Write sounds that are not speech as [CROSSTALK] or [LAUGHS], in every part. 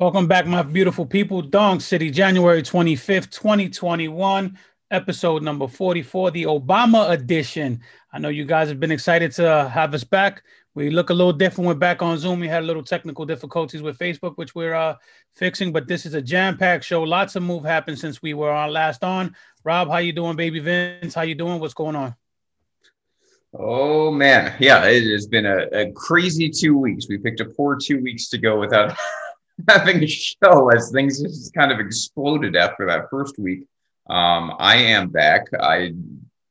Welcome back, my beautiful people. Dong City, January 25th, 2021, episode number 44, the Obama edition. I know you guys have been excited to have us back. We look a little different. We're back on Zoom. We had a little technical difficulties with Facebook, which we're uh, fixing, but this is a jam-packed show. Lots of move happened since we were on last on. Rob, how you doing, baby Vince? How you doing? What's going on? Oh man, yeah, it has been a, a crazy two weeks. We picked a poor two weeks to go without [LAUGHS] having a show as things just kind of exploded after that first week. Um, I am back. I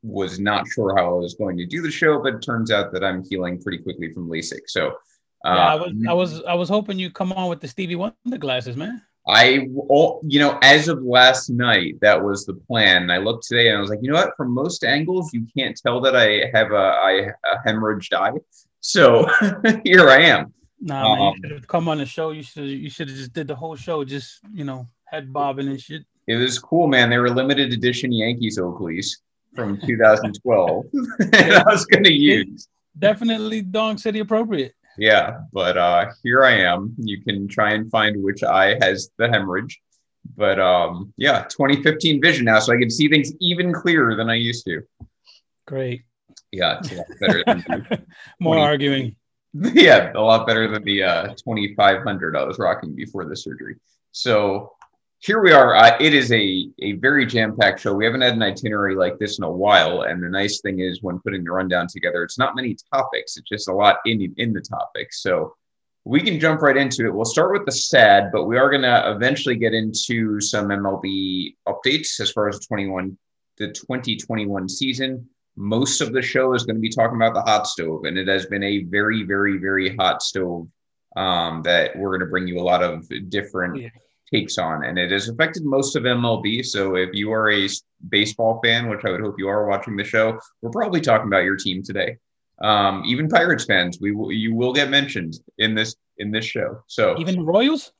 was not sure how I was going to do the show, but it turns out that I'm healing pretty quickly from LASIK. So, uh, yeah, I was, I was, I was hoping you come on with the Stevie Wonder glasses, man. I, you know, as of last night, that was the plan. I looked today and I was like, you know what? From most angles, you can't tell that I have a, I, a hemorrhaged eye. So [LAUGHS] here I am. Nah, man, you um, should have come on the show. You should you should have just did the whole show, just you know, head bobbing and shit. It was cool, man. They were limited edition Yankees Oakleys from 2012. [LAUGHS] I was going to use definitely Dong City appropriate. Yeah, but uh here I am. You can try and find which eye has the hemorrhage. But um yeah, 2015 vision now, so I can see things even clearer than I used to. Great. Yeah, it's a lot better than [LAUGHS] more arguing. [LAUGHS] yeah, a lot better than the uh, 2500 I was rocking before the surgery. So here we are. Uh, it is a, a very jam packed show. We haven't had an itinerary like this in a while. And the nice thing is, when putting the rundown together, it's not many topics, it's just a lot in, in the topics. So we can jump right into it. We'll start with the sad, but we are going to eventually get into some MLB updates as far as the 21 the 2021 season most of the show is going to be talking about the hot stove, and it has been a very, very, very hot stove um, that we're going to bring you a lot of different yeah. takes on, and it has affected most of MLB. So if you are a baseball fan, which I would hope you are watching the show, we're probably talking about your team today. Um, even Pirates fans, we will, you will get mentioned in this in this show. So even Royals.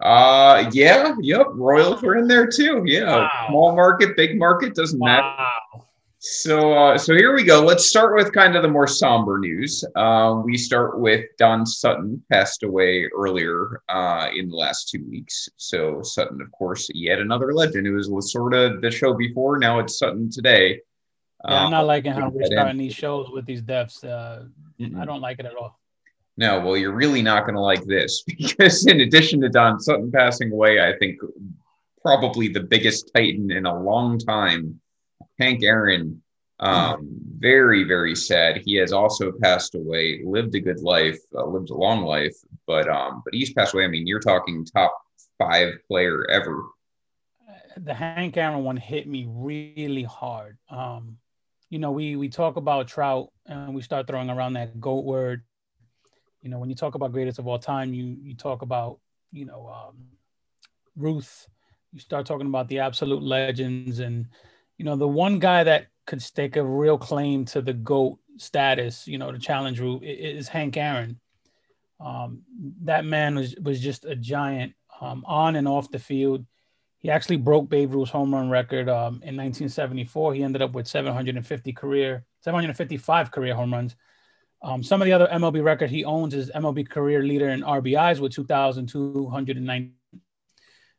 Uh yeah, yep. Royals were in there too. Yeah. Wow. Small market, big market, doesn't wow. matter. So, uh, so here we go. Let's start with kind of the more somber news. Uh, we start with Don Sutton passed away earlier uh, in the last two weeks. So Sutton, of course, yet another legend. It was sort of the show before. Now it's Sutton today. Yeah, I'm not uh, liking how we're starting these shows with these deaths. Uh, I don't like it at all. No, well, you're really not going to like this [LAUGHS] because in addition to Don Sutton passing away, I think probably the biggest Titan in a long time Hank Aaron, um, very, very sad. He has also passed away, lived a good life, uh, lived a long life, but um, but he's passed away. I mean, you're talking top five player ever. The Hank Aaron one hit me really hard. Um, you know, we we talk about Trout and we start throwing around that goat word. You know, when you talk about greatest of all time, you you talk about you know um, Ruth. You start talking about the absolute legends and you know, the one guy that could stake a real claim to the GOAT status, you know, the challenge route is Hank Aaron. Um, that man was, was just a giant um, on and off the field. He actually broke Babe Ruth's home run record um, in 1974. He ended up with 750 career, 755 career home runs. Um, some of the other MLB record he owns is MLB career leader in RBIs with 2,290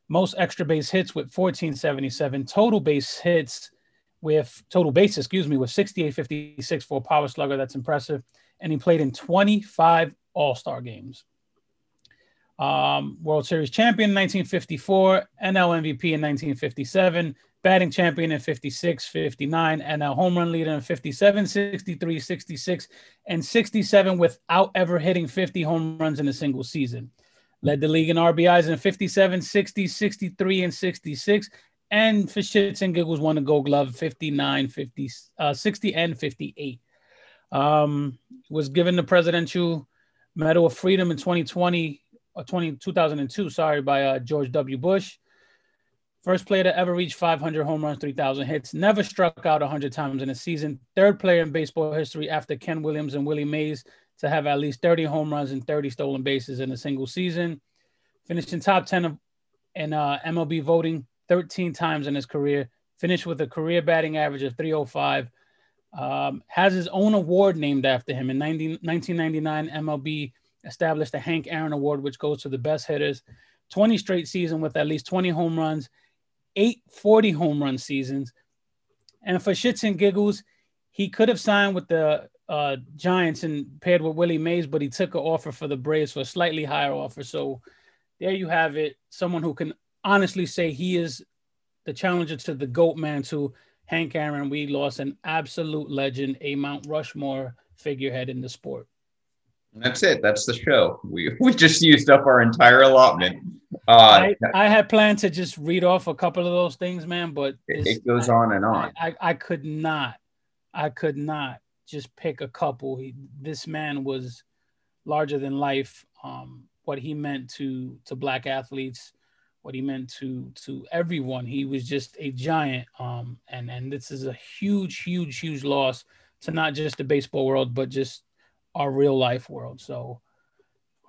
most extra base hits with 1477, total base hits with total base, excuse me, with 6856 for a power slugger. That's impressive. And he played in 25 All Star games. Um, World Series champion in 1954, NL MVP in 1957, batting champion in 56, 59, NL home run leader in 57, 63, 66, and 67 without ever hitting 50 home runs in a single season. Led the league in RBIs in 57, 60, 63, and 66. And for shits and giggles, won a gold glove 59, 50, uh, 60, and 58. Um, was given the Presidential Medal of Freedom in 2020, or 20, 2002, sorry, by uh, George W. Bush. First player to ever reach 500 home runs, 3,000 hits. Never struck out 100 times in a season. Third player in baseball history after Ken Williams and Willie Mays to have at least 30 home runs and 30 stolen bases in a single season. Finished in top 10 of, in uh, MLB voting 13 times in his career. Finished with a career batting average of 305. Um, has his own award named after him. In 1999, MLB established the Hank Aaron Award, which goes to the best hitters. 20 straight season with at least 20 home runs, eight 40 home run seasons. And for shits and giggles, he could have signed with the uh, Giants and paired with Willie Mays, but he took an offer for the Braves for a slightly higher offer. So there you have it. Someone who can honestly say he is the challenger to the GOAT man to Hank Aaron. We lost an absolute legend, a Mount Rushmore figurehead in the sport. That's it. That's the show. We [LAUGHS] we just used up our entire allotment. Uh, I, I had planned to just read off a couple of those things, man, but it, it goes I, on and on. I, I, I could not, I could not just pick a couple. He, this man was larger than life. Um, what he meant to to black athletes, what he meant to to everyone. He was just a giant. Um, and and this is a huge, huge, huge loss to not just the baseball world, but just our real life world. So,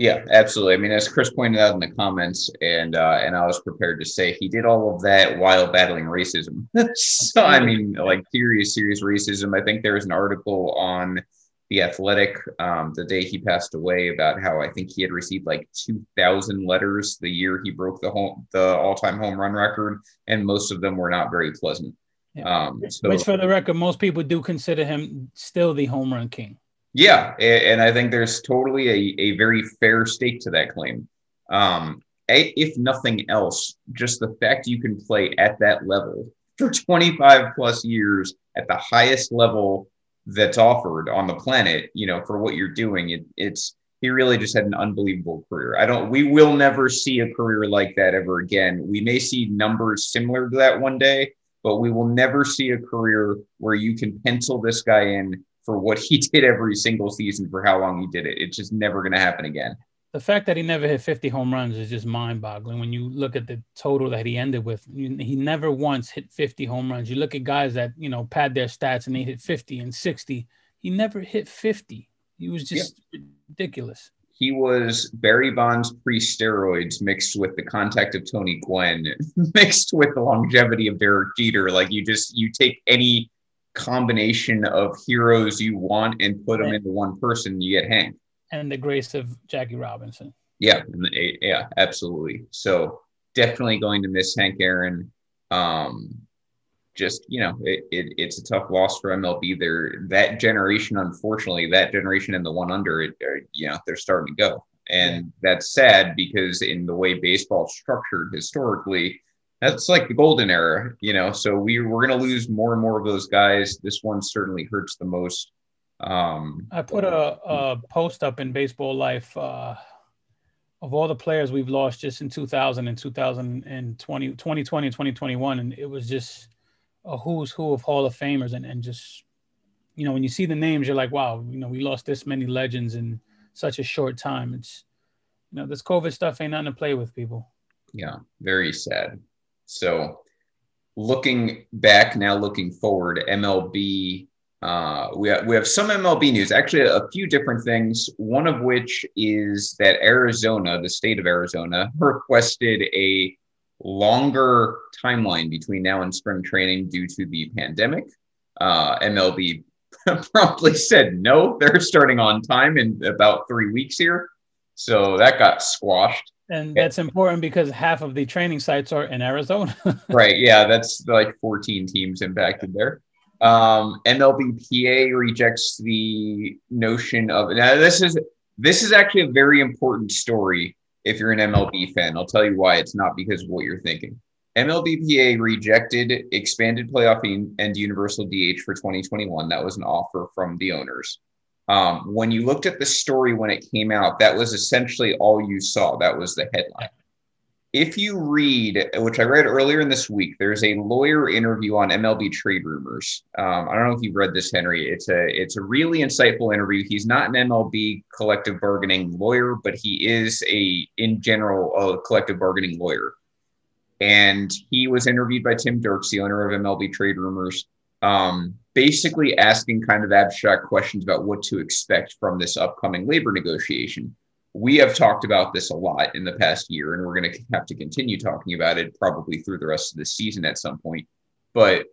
yeah, absolutely. I mean, as Chris pointed out in the comments, and uh, and I was prepared to say, he did all of that while battling racism. [LAUGHS] so, I mean, like serious, serious racism. I think there was an article on the Athletic um, the day he passed away about how I think he had received like two thousand letters the year he broke the home the all time home run record, and most of them were not very pleasant. Yeah. Um, so, Which, for the record, most people do consider him still the home run king. Yeah, and I think there's totally a, a very fair stake to that claim. Um, if nothing else, just the fact you can play at that level for 25 plus years at the highest level that's offered on the planet, you know, for what you're doing, it, it's he really just had an unbelievable career. I don't, we will never see a career like that ever again. We may see numbers similar to that one day, but we will never see a career where you can pencil this guy in for what he [LAUGHS] did every single season for how long he did it. It's just never going to happen again. The fact that he never hit 50 home runs is just mind boggling when you look at the total that he ended with. He never once hit 50 home runs. You look at guys that, you know, pad their stats and they hit 50 and 60. He never hit 50. He was just yeah. ridiculous. He was Barry Bonds pre steroids mixed with the contact of Tony Gwynn, [LAUGHS] mixed with the longevity of Derek Jeter. Like you just, you take any combination of heroes you want and put them into one person, you get Hank. And the grace of Jackie Robinson. Yeah, yeah, absolutely. So definitely going to miss Hank Aaron. Um, just you know, it, it, it's a tough loss for MLB. There, that generation, unfortunately, that generation and the one under it, are, you know, they're starting to go, and that's sad because in the way baseball structured historically, that's like the golden era, you know. So we we're gonna lose more and more of those guys. This one certainly hurts the most. Um, I put a, a post up in Baseball Life uh, of all the players we've lost just in 2000 and 2020, 2020 and 2021, and it was just a who's who of Hall of Famers, and and just you know when you see the names, you're like, wow, you know, we lost this many legends in such a short time. It's you know this COVID stuff ain't nothing to play with, people. Yeah, very sad. So looking back now, looking forward, MLB. Uh, we have, we have some MLB news, actually a few different things. One of which is that Arizona, the state of Arizona, [LAUGHS] requested a longer timeline between now and spring training due to the pandemic. Uh, MLB [LAUGHS] promptly said no, they're starting on time in about three weeks here. So that got squashed. And that's important because half of the training sites are in Arizona. [LAUGHS] right. Yeah. That's like 14 teams impacted there. Um, MLBPA rejects the notion of now this is this is actually a very important story if you're an MLB fan. I'll tell you why it's not because of what you're thinking. MLBPA rejected expanded playoff and universal DH for 2021. That was an offer from the owners. Um, when you looked at the story when it came out, that was essentially all you saw. That was the headline. If you read, which I read earlier in this week, there's a lawyer interview on MLB Trade Rumors. Um, I don't know if you've read this, Henry. It's a it's a really insightful interview. He's not an MLB collective bargaining lawyer, but he is a in general a collective bargaining lawyer. And he was interviewed by Tim Dierkes, the owner of MLB Trade Rumors um, basically asking kind of abstract questions about what to expect from this upcoming labor negotiation. We have talked about this a lot in the past year, and we're going to have to continue talking about it probably through the rest of the season at some point. But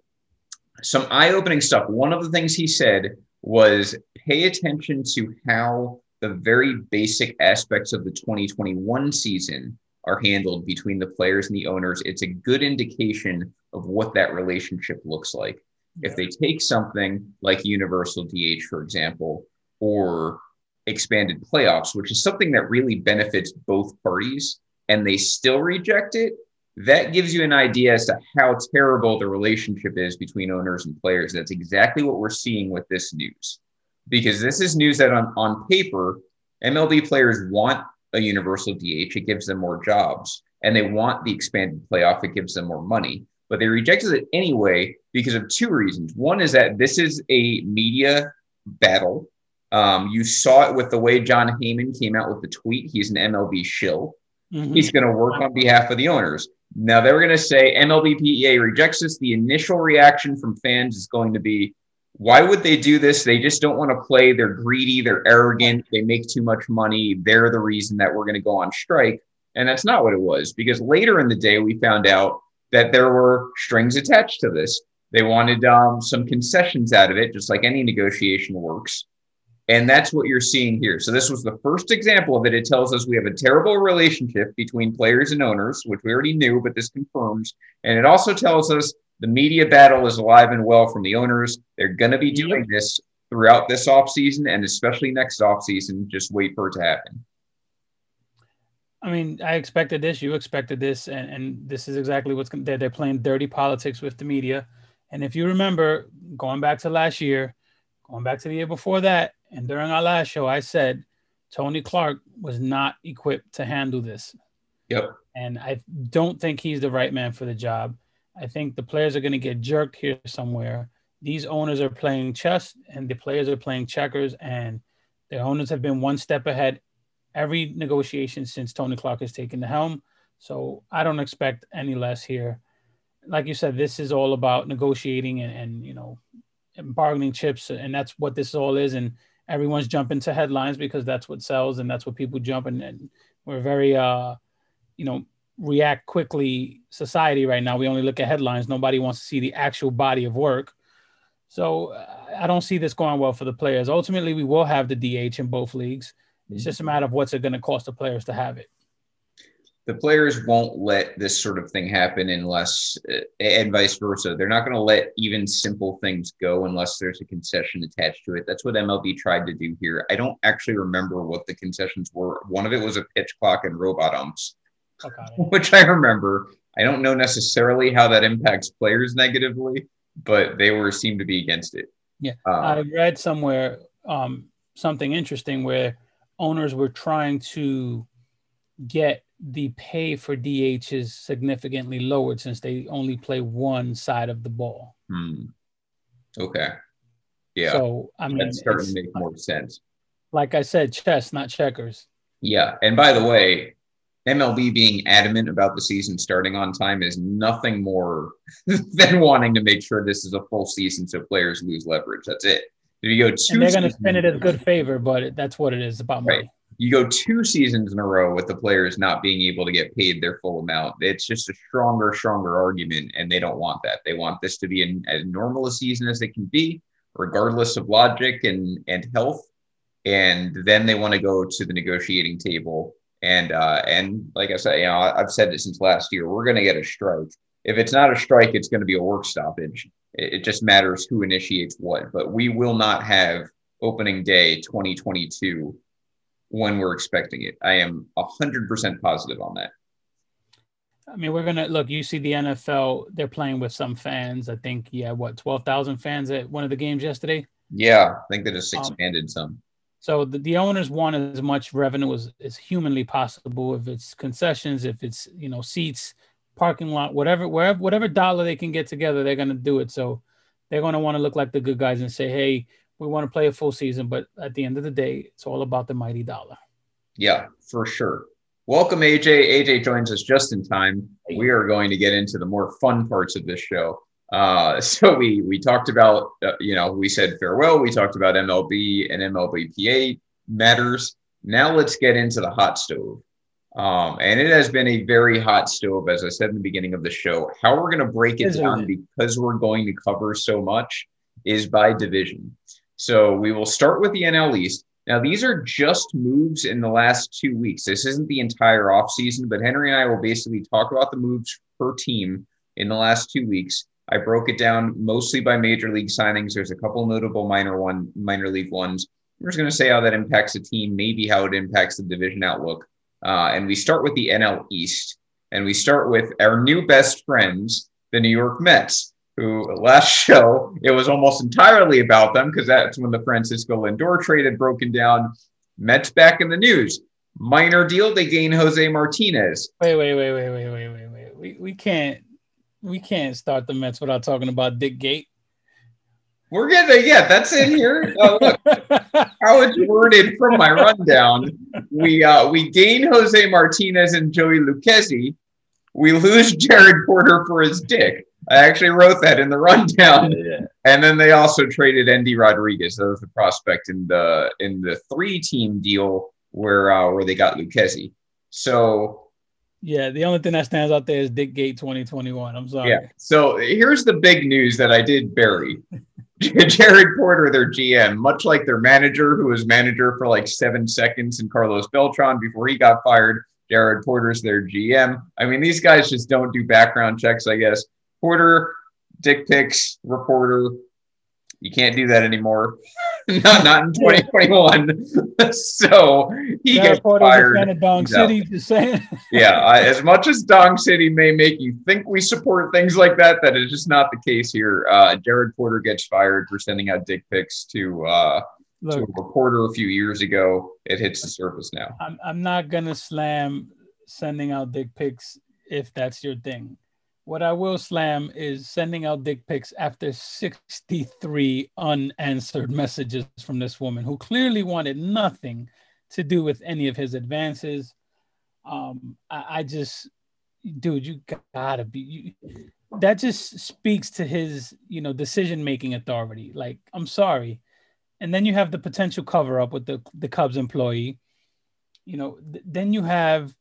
some eye opening stuff. One of the things he said was pay attention to how the very basic aspects of the 2021 season are handled between the players and the owners, it's a good indication of what that relationship looks like. If they take something like universal DH, for example, or expanded playoffs, which is something that really benefits both parties, and they still reject it, that gives you an idea as to how terrible the relationship is between owners and players. That's exactly what we're seeing with this news. Because this is news that on, on paper, MLB players want a universal DH, it gives them more jobs. And they want the expanded playoff, it gives them more money. But they rejected it anyway because of two reasons. One is that this is a media battle. Um, you saw it with the way Jon Heyman came out with the tweet. He's an MLB shill. Mm-hmm. He's going to work on behalf of the owners. Now they're going to say MLBPA rejects this. The initial reaction from fans is going to be, why would they do this? They just don't want to play. They're greedy. They're arrogant. They make too much money. They're the reason that we're going to go on strike. And that's not what it was because later in the day, we found out that there were strings attached to this. They wanted um, some concessions out of it, just like any negotiation works. And that's what you're seeing here. So, this was the first example of it. It tells us we have a terrible relationship between players and owners, which we already knew, but this confirms. And it also tells us the media battle is alive and well from the owners. They're going to be doing this throughout this offseason and especially next offseason. Just wait for it to happen. I mean, I expected this. You expected this, and, and this is exactly what's they're, they're playing dirty politics with the media. And if you remember, going back to last year, going back to the year before that, and during our last show, I said Tony Clark was not equipped to handle this. Yep. And I don't think he's the right man for the job. I think the players are going to get jerked here somewhere. These owners are playing chess and the players are playing checkers, and the owners have been one step ahead every negotiation since Tony Clark has taken the helm. So I don't expect any less here. Like you said, this is all about negotiating and, and you know bargaining chips, and that's what this all is. And everyone's jumping to headlines because that's what sells and that's what people jump and, and we're very uh you know react quickly society right now we only look at headlines nobody wants to see the actual body of work so i don't see this going well for the players ultimately we will have the dh in both leagues it's just a matter of what's it going to cost the players to have it the players won't let this sort of thing happen unless, uh, and vice versa. They're not going to let even simple things go unless there's a concession attached to it. That's what MLB tried to do here. I don't actually remember what the concessions were. One of it was a pitch clock and robot umps, okay. [LAUGHS] which I remember. I don't know necessarily how that impacts players negatively, but they were seemed to be against it. Yeah, um, I read somewhere um, something interesting where owners were trying to get the pay for DH is significantly lowered since they only play one side of the ball. Hmm. Okay. Yeah. So I mean, that's starting to make more sense. Like I said, chess, not checkers. Yeah. And by the way, MLB being adamant about the season starting on time is nothing more [LAUGHS] than wanting to make sure this is a full season so players lose leverage. That's it. If you go two and they're going to spin it as good favor, but that's what it is about money. Right you go two seasons in a row with the players not being able to get paid their full amount. It's just a stronger, stronger argument, and they don't want that. They want this to be an, as normal a season as it can be, regardless of logic and and health. And then they want to go to the negotiating table. And uh, and like I said, you know, I've said it since last year. We're going to get a strike. If it's not a strike, it's going to be a work stoppage. It, just matters who initiates what. But we will not have opening day 2022 when we're expecting it. I am 100% positive on that. I mean, we're going to look, you see the NFL, they're playing with some fans. I think, yeah, what, 12,000 fans at one of the games yesterday? Yeah, I think they just um, expanded um, some. So the, the owners want as much revenue as, as humanly possible. If it's concessions, if it's, you know, seats, parking lot, whatever, wherever, whatever dollar they can get together, they're going to do it. So they're going to want to look like the good guys and say, hey, we want to play a full season, but at the end of the day, it's all about the mighty dollar. Yeah, for sure. Welcome, AJ. AJ joins us just in time. We are going to get into the more fun parts of this show. Uh, [LAUGHS] so we we talked about uh, you know we said farewell. We talked about MLB and MLBPA matters. Now let's get into the hot stove. Um, and it has been a very hot stove, as I said in the beginning of the show. How we're going to break it down because we're going to cover so much is by division. So we will start with the NL East. Now, these are just moves in the last two weeks. This isn't the entire offseason, but Henry and I will basically talk about the moves per team in the last two weeks. I broke it down mostly by major league signings. There's a couple notable minor one minor league ones. We're just going to say how that impacts the team, maybe how it impacts the division outlook. Uh, and we start with the NL East, and we start with our new best friends, the New York Mets who last [LAUGHS] show it was almost entirely about them because that's when the Francisco Lindor trade had broken down. Mets back in the news. Minor deal, they gain Jose Martinez. Wait, wait, wait, wait, wait, wait, wait, wait. We we can't we can't start the Mets without talking about Dick Gate. We're gonna yeah, that's in here. Oh, look, [LAUGHS] how it's worded from my rundown. We uh we gain Jose Martinez and Joey Lucchesi. We lose Jared Porter for his dick. I actually wrote that in the rundown. Yeah. And then they also traded Endy Rodriguez. That was the prospect in the in the three team deal where uh, where they got Lucchesi. So yeah, the only thing that stands out there is Dick Gate 2021. I'm sorry. Yeah. So here's the big news that I did bury. [LAUGHS] [LAUGHS] Jared Porter, their GM, much like their manager, who was manager for like seven seconds, and Carlos Beltran before he got fired. Jared Porter's their GM. I mean, these guys just don't do background checks, I guess. Porter, dick pics, reporter. You can't do that anymore. [LAUGHS] not not in 2021. [LAUGHS] so he yeah, gets fired. Of Dong City, just saying. yeah, I, as much as Dong City may make you think we support things like that, that is just not the case here. Uh, Jared Porter gets fired for sending out dick pics to uh, Look, to a reporter a few years ago. It hits the surface now. I'm I'm not gonna slam sending out dick pics if that's your thing. What I will slam is sending out dick pics after 63 unanswered messages from this woman who clearly wanted nothing to do with any of his advances. Um, I, I just, dude, you gotta be. You, that just speaks to his, you know, decision making authority. Like, I'm sorry. And then you have the potential cover up with the the Cubs employee. You know, th- then you have,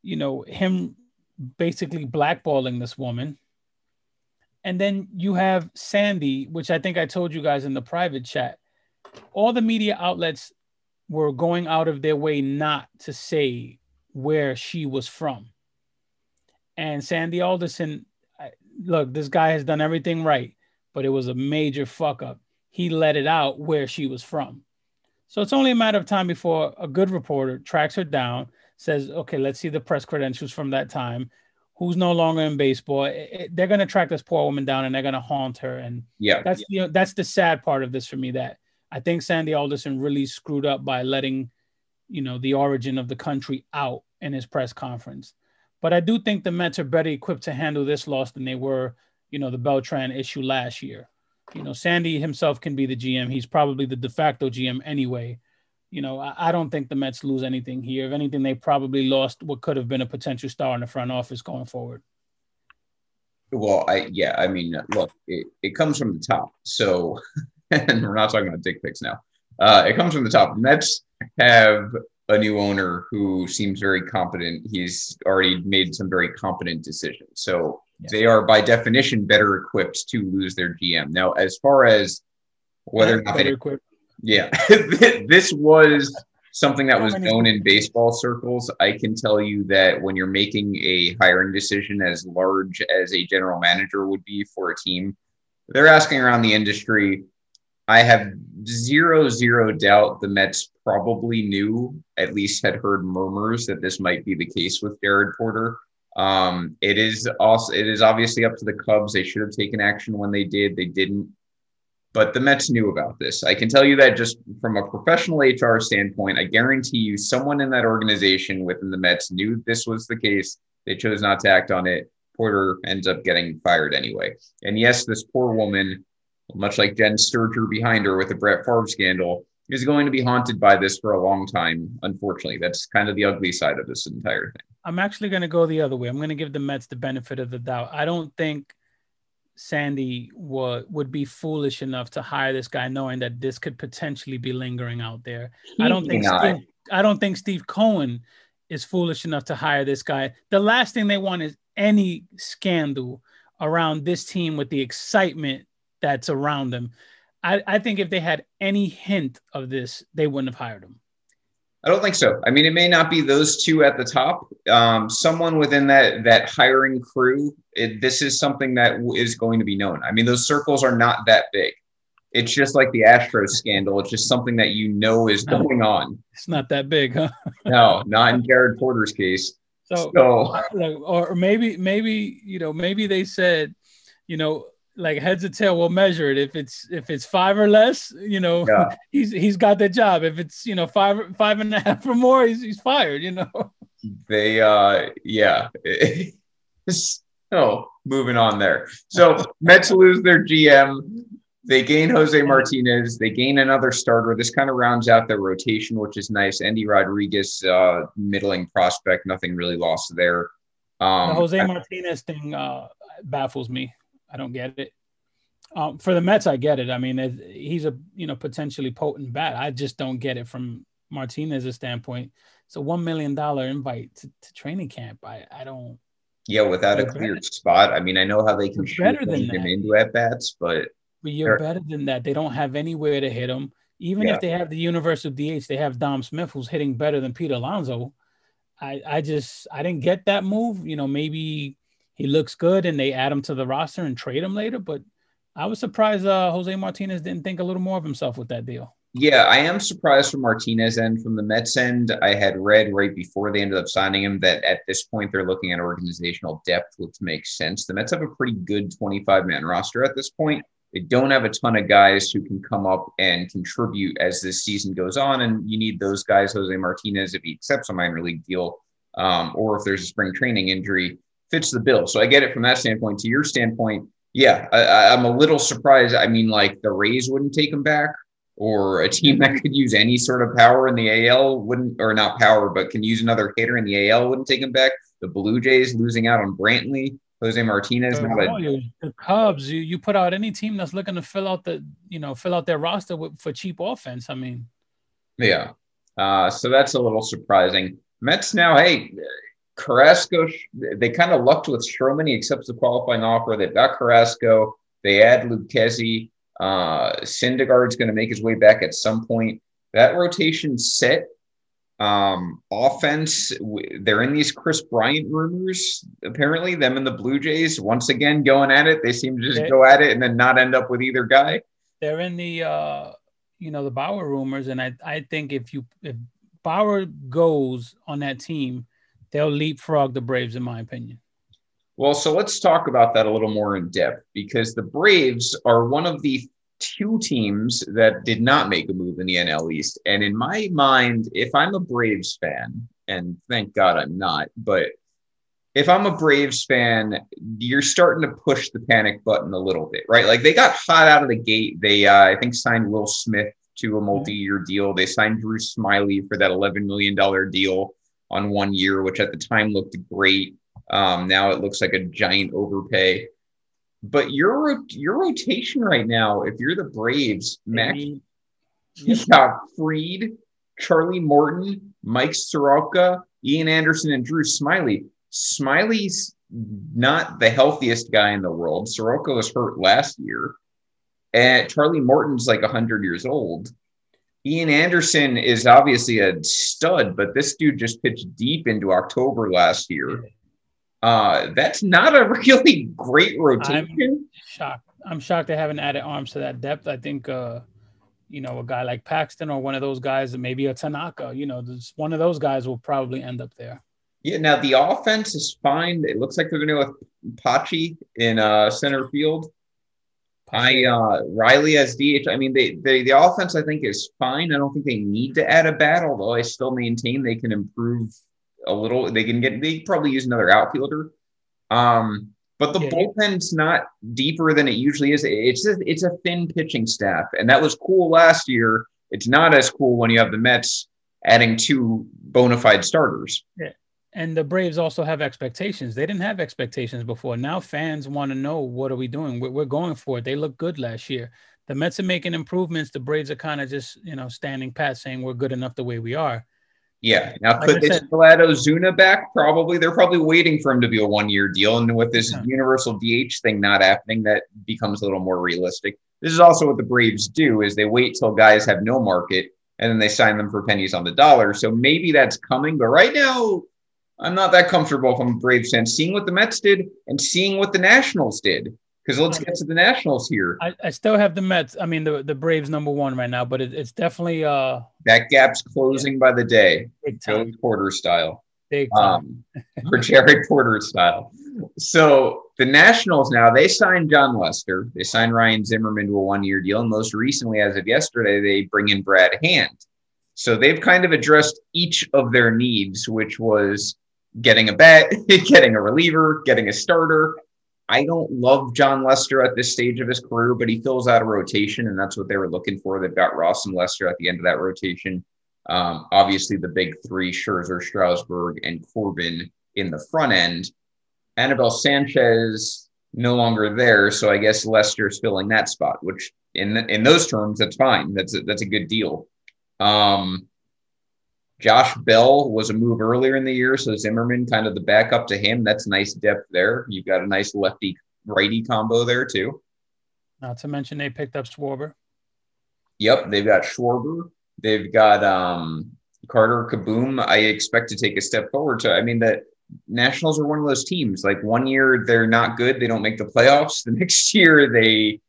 you know, him basically blackballing this woman. And then you have Sandy, which I think I told you guys in the private chat. All the media outlets were going out of their way not to say where she was from. And Sandy Alderson, look, this guy has done everything right, but it was a major fuck up. He let it out where she was from. So it's only a matter of time before a good reporter tracks her down, says, okay, let's see the press credentials from that time. Who's no longer in baseball? It, it, they're going to track this poor woman down and they're going to haunt her. And yeah, that's yeah. you know that's the sad part of this for me. That I think Sandy Alderson really screwed up by letting, you know, the origin of the country out in his press conference. But I do think the Mets are better equipped to handle this loss than they were, you know, the Beltran issue last year. You know, Sandy himself can be the GM. He's probably the de facto GM anyway you know, I, I, don't think the Mets lose anything here. If anything, they probably lost what could have been a potential star in the front office going forward. Well, I yeah, I mean, look, it, it comes from the top. So, [LAUGHS] and we're not talking about dick pics now. Uh, it comes from the top. Mets have a new owner who seems very competent. He's already made some very competent decisions. So yeah. they are, by definition, better equipped to lose their GM. Now, as far as whether or not they, equipped. Yeah, [LAUGHS] this was something that was known in baseball circles. I can tell you that when you're making a hiring decision as large as a general manager would be for a team, they're asking around the industry. I have zero, zero doubt the Mets probably knew, at least had heard murmurs that this might be the case with Jared Porter. Um, it is also it is obviously up to the Cubs. They should have taken action when they did. They didn't but the Mets knew about this. I can tell you that just from a professional HR standpoint, I guarantee you someone in that organization within the Mets knew this was the case. They chose not to act on it. Porter ends up getting fired anyway. And yes, this poor woman, much like Jenn Sterger behind her with the Brett Favre scandal, is going to be haunted by this for a long time. Unfortunately, that's kind of the ugly side of this entire thing. I'm actually going to go the other way. I'm going to give the Mets the benefit of the doubt. I don't think Sandy would would be foolish enough to hire this guy, knowing that this could potentially be lingering out there. He I don't think Steve, I don't think Steve Cohen is foolish enough to hire this guy. The last thing they want is any scandal around this team with the excitement that's around them. I, I think if they had any hint of this, they wouldn't have hired him. I don't think so. I mean, it may not be those two at the top. Um, someone within that that hiring crew. It, this is something that is going to be known. I mean, those circles are not that big. It's just like the Astros scandal. It's just something that you know is going on. It's not that big, huh? [LAUGHS] no, not in Jared Porter's case. So, so, or maybe, maybe you know, maybe they said, you know, like heads or tail, we'll measure it. If it's if it's five or less, you know, yeah. [LAUGHS] he's he's got the job. If it's you know five five and a half or more, he's he's fired. You know. [LAUGHS] They uh yeah. [LAUGHS] oh, moving on there. So Mets lose their GM. They gain Jose Martinez. They gain another starter. This kind of rounds out their rotation, which is nice. Endy Rodriguez, uh, middling prospect. Nothing really lost there. Um, the Jose Martinez thing uh, baffles me. I don't get it. Um, for the Mets, I get it. I mean, he's a you know potentially potent bat. I just don't get it from Martinez's standpoint. It's a one million dollar invite to, to, training camp. I I don't. Yeah, without a cleared spot. I mean, I know how they can better than him into at bats, but but you're better than that. They don't have anywhere to hit him. Even yeah. if they have the universal DH, they have Dom Smith, who's hitting better than Pete Alonso. I I just I didn't get that move. You know, maybe he looks good and they add him to the roster and trade him later. But I was surprised uh, Jose Martinez didn't think a little more of himself with that deal. Yeah, I am surprised from Martinez and from the Mets end. I had read right before they ended up signing him that at this point they're looking at organizational depth, which makes sense. The Mets have a pretty good 25 man roster at this point. They don't have a ton of guys who can come up and contribute as this season goes on. And you need those guys, Jose Martinez, if he accepts a minor league deal, um, or if there's a spring training injury, fits the bill. So I get it from that standpoint. To your standpoint, yeah, I, am a little surprised. I mean, like the Rays wouldn't take him back, or a team that could use any sort of power in the AL wouldn't, or not power, but can use another hitter in the AL wouldn't take him back. The Blue Jays losing out on Brantley, Jose Martinez. Not a, the Cubs, you, you put out any team that's looking to fill out the, you know, fill out their roster with, for cheap offense. I mean, yeah. Uh, so that's a little surprising. Mets now, hey, Carrasco, they kind of lucked with Stroman. He accepts the qualifying offer. They've got Carrasco. They add Lucchesi. Uh, Syndergaard's going to make his way back at some point. That rotation set. Um, offense, they're in these Kris Bryant rumors. Apparently, them and the Blue Jays once again going at it. They seem to just they, go at it and then not end up with either guy. They're in the, uh, you know, the Bauer rumors, and I, I think if you if Bauer goes on that team, they'll leapfrog the Braves, in my opinion. Well, so let's talk about that a little more in depth because the Braves are one of the two teams that did not make a move in the NL East. And in my mind, if I'm a Braves fan, and thank God I'm not, but if I'm a Braves fan, you're starting to push the panic button a little bit, right? Like they got hot out of the gate. They, uh, I think, signed Will Smith to a multi-year deal. They signed Drew Smyly for that $11 million deal on one year, which at the time looked great. Um, now it looks like a giant overpay. But your your rotation right now, if you're the Braves, Mac, [LAUGHS] you got Fried, Charlie Morton, Mike Soroka, Ian Anderson, and Drew Smyly. Smyly's not the healthiest guy in the world. Soroka was hurt last year, and Charlie Morton's like 100 years old. Ian Anderson is obviously a stud, but this dude just pitched deep into October last year. Uh, that's not a [LAUGHS] really great rotation. I'm shocked. I'm shocked they haven't added arms to that depth. I think, uh, you know, a guy like Paxton or one of those guys, maybe a Tanaka, you know, one of those guys will probably end up there. Yeah. Now the offense is fine. It looks like they're going to go with Pache in uh, center field. I uh, Riley as DH. I mean, they, they the offense I think is fine. I don't think they need to add a bat, although I still maintain they can improve a little. They can get they probably use another outfielder. Um, but the yeah. bullpen's not deeper than it usually is. It's just, it's a thin pitching staff, and that was cool last year. It's not as cool when you have the Mets adding two bona fide starters. Yeah and the Braves also have expectations. They didn't have expectations before. Now fans want to know what are we doing? We're, we're going for it. They look good last year. The Mets are making improvements. The Braves are kind of just you know standing pat, saying we're good enough the way we are. Yeah. Now, like could I they said, still add Ozuna back? Probably. They're probably waiting for him to be a one-year deal, and with this yeah. universal DH thing not happening, that becomes a little more realistic. this is also what the Braves do is they wait till guys have no market and then they sign them for pennies on the dollar. So maybe that's coming, but right now I'm not that comfortable from a Braves fan seeing what the Mets did and seeing what the Nationals did. Because let's get to the Nationals here. I, I, still have the Mets. I mean, the, the Braves number one right now, but it, it's definitely uh that gap's closing yeah. by the day. Joey Porter style. Big time. Um, or Jared Porter style. So the Nationals now they signed Jon Lester, they signed Ryan Zimmerman to a one-year deal, and most recently, as of yesterday, they bring in Brad Hand. So they've kind of addressed each of their needs, which was getting a bat, [LAUGHS] getting a reliever, getting a starter. I don't love Jon Lester at this stage of his career, but he fills out a rotation, and that's what they were looking for. They've got Ross and Lester at the end of that rotation. Um, obviously, the big three: Scherzer, Strasburg, and Corbin in the front end. Anibal Sanchez no longer there, so I guess Lester's filling that spot. Which, in in those terms, that's fine. That's a, that's a good deal. Um, Josh Bell was a move earlier in the year, so Zimmerman kind of the backup to him. That's nice depth there. You've got a nice lefty righty combo there too. Not to mention they picked up Schwarber. Yep, they've got Schwarber. They've got um, Carter Kieboom. I expect to take a step forward. To I mean that Nationals are one of those teams. Like one year they're not good, they don't make the playoffs. [LAUGHS] The next year they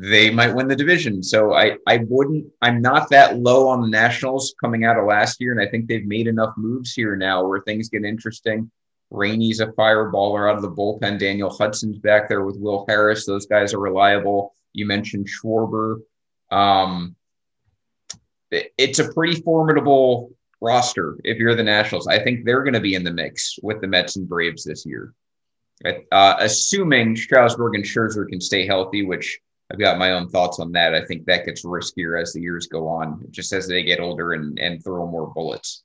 they might win the division. So I, I wouldn't, I'm not that low on the Nationals coming out of last year. And I think they've made enough moves here now where things get interesting. Rainey's a fireballer out of the bullpen. Daniel Hudson's back there with Will Harris. Those guys are reliable. You mentioned Schwarber. Um, it's a pretty formidable roster if you're the Nationals. I think they're going to be in the mix with the Mets and Braves this year. Uh, assuming Strasburg and Scherzer can stay healthy, which I've got my own thoughts on that. I think that gets riskier as the years go on, just as they get older and, and throw more bullets.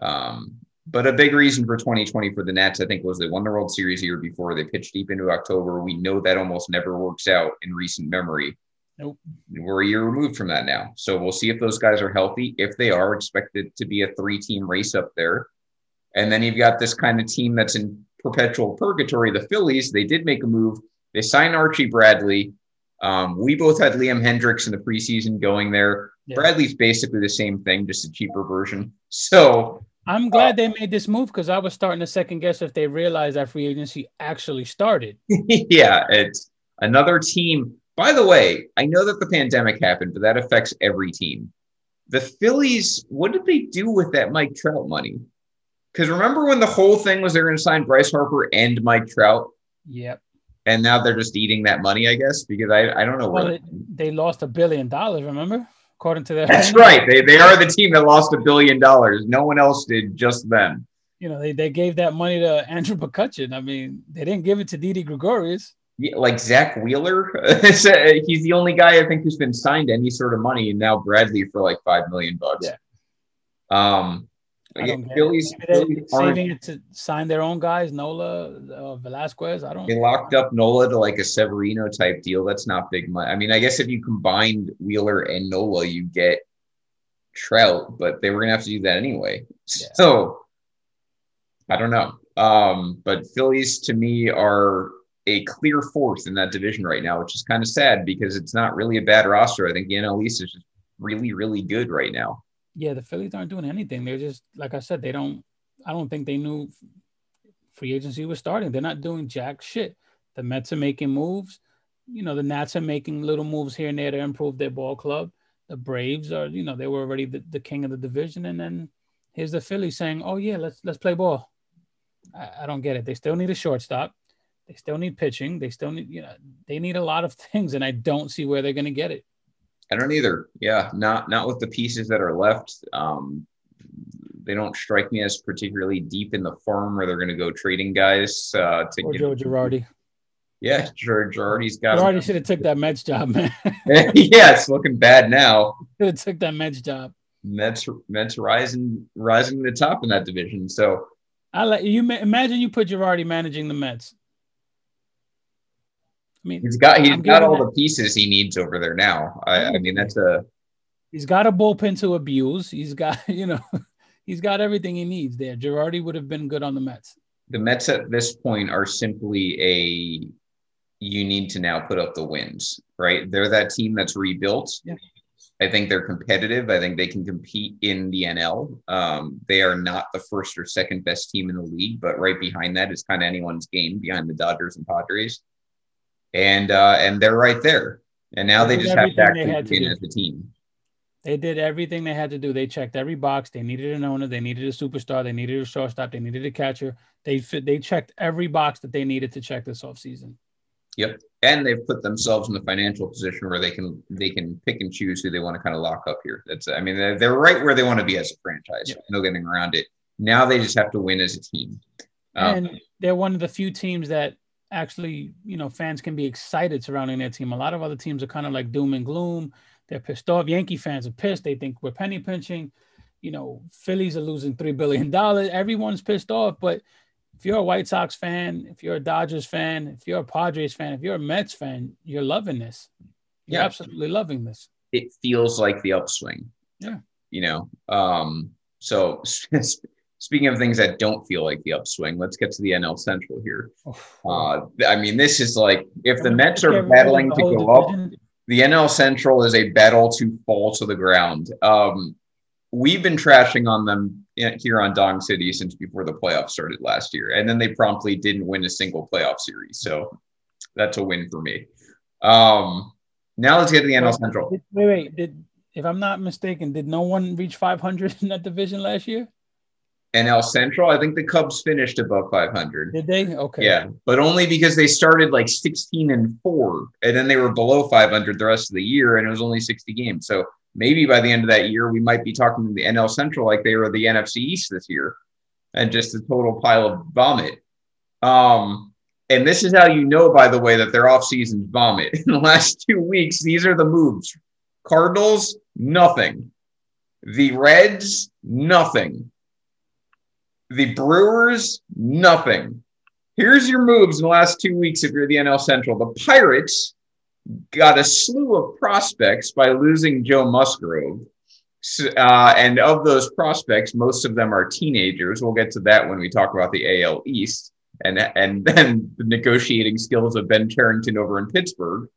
Um, but a big reason for 2020 for the Nats, I think, was they won the World Series year before. They pitched deep into October. We know that almost never works out in recent memory. Nope. We're a year removed from that now. So we'll see if those guys are healthy. If they are, expected to be a three team race up there. And then you've got this kind of team that's in perpetual purgatory. The Phillies, they did make a move. They signed Archie Bradley. Um, we both had Liam Hendriks in the preseason going there. Yeah. Bradley's basically the same thing, just a cheaper version. [LAUGHS] So I'm glad uh, they made this move because I was starting to second guess if they realized that free agency actually started. [LAUGHS] yeah, it's another team. By the way, I know that the pandemic happened, but that affects every team. The Phillies, what did they do with that Mike Trout money? Because remember when the whole thing was they're going to sign Bryce Harper and Mike Trout? Yep and now they're just eating that money, I guess, because I, I don't know. Well, where... they lost a billion dollars, remember? According to that. That's right. They, they are the team that lost a billion dollars. No one else did, just them. You know, they, they gave that money to [LAUGHS] Andrew McCutchen. I mean, they didn't give it to Didi Gregorius. Yeah, like Zack Wheeler. [LAUGHS] He's the only guy I think who's been signed any sort of money, and now Bradley for like five million bucks. Yeah. Um, Phillies, Phillies saving it to sign their own guys, Nola, uh, Velasquez. I don't. They locked up Nola to like a Severino type deal. That's not big money. I mean, I guess if you combined Wheeler and Nola, you get Trout, but they were gonna have to do that anyway. Yeah. So I don't know. Um, but Phillies to me are a clear fourth in that division right now, which is kind of sad because it's not really a bad roster. I think the NL East is just really, really good right now yeah, the Phillies aren't doing anything. They're just like I said, they don't. I don't think they knew free agency was starting. They're not doing jack shit. The Mets are making moves. You know, the Nats are making little moves here and there to improve their ball club. The Braves are, you know, they were already the, the king of the division, and then here's the Phillies saying, "Oh yeah, let's let's play ball." I, I don't get it. They still need a shortstop. They still need pitching. They still need, you know, they need a lot of [LAUGHS] things, and I don't see where they're going to get it. I don't either. Yeah, not not with the pieces that are left. Um, they don't strike me as particularly deep in the farm where they're going to go trading guys uh, to or get Joe Girardi. Yeah, Joe Girardi's got. Girardi should have took that Mets job, man. [LAUGHS] yeah, it's looking bad now. [LAUGHS] Should have took that Mets job. Mets Mets rising rising to the top in that division. So I like you. Imagine you put Girardi managing the Mets. I mean, he's got he's got all the pieces he needs over there now. I, I mean, that's a he's got a bullpen to abuse. He's got [LAUGHS] you know, [LAUGHS] he's got everything he needs there. Girardi would have been good on the Mets. The Mets at this point are simply a you need to now put up the wins, right? They're that team that's rebuilt. Yeah. I think they're competitive. I think they can compete in the NL. Um, they are not the first or second best team in the league, but right behind that is kind of anyone's game behind the Dodgers and Padres, and uh, and they're right there. And now they, They just have to everything they actually had to as a team. They did everything they had to do. They checked every box. They needed an owner. They needed a superstar. They needed a shortstop. They needed a catcher. They fit, they checked every box that they needed to check this offseason. Yep. And they've put themselves in the financial position where they can they can pick and choose who they want to kind of lock up here. That's I mean they're, they're right where they want to be as a franchise. Yep. No getting around it. Now they just have to win as a team. Um, and they're one of the few teams that actually, you know, fans can be excited surrounding their team. A lot of other teams are kind of like doom and gloom. They're pissed off. Yankee fans are pissed. They think we're penny pinching. You know, Phillies are losing three billion dollars. Everyone's pissed off. But if you're a White Sox fan, if you're a Dodgers fan, if you're a Padres fan, if you're a Mets fan, you're loving this. You're Yeah. absolutely loving this. it feels like the upswing. Yeah. You know. Um, so [LAUGHS] speaking of things that don't feel like the upswing, let's get to the NL Central here. Uh, I mean, this is like if the Mets are battling to go up, the NL Central is a battle to fall to the ground. Um, we've been trashing on them here on Dong City since before the playoffs started last year, and then they promptly didn't win a single playoff series. So that's a win for me. Um, now let's get to the NL Central. Wait, wait. Did if I'm not mistaken, did no one reach 500 [LAUGHS] in that division last year? NL Central, I think the Cubs finished above 500. Did they? Okay. Yeah, but only because they started like 16 and four, and then they were below 500 the rest of the year, and it was only 60 games. So maybe by the end of that year, we might be talking to the NL Central like they were the NFC East this year, and just a total pile of vomit. Um, and this is how you know, by the way, that their offseason's vomit. [LAUGHS] In the last two weeks, these are the moves: Cardinals, nothing; the Reds, nothing. The Brewers, nothing. Here's your moves in the last two weeks if you're the NL Central. The Pirates got a slew of prospects by losing Joe Musgrove. Uh, and of those prospects, most of them are teenagers. We'll get to that when we talk about the AL East and, and [LAUGHS] then the negotiating skills of Ben Cherington over in Pittsburgh.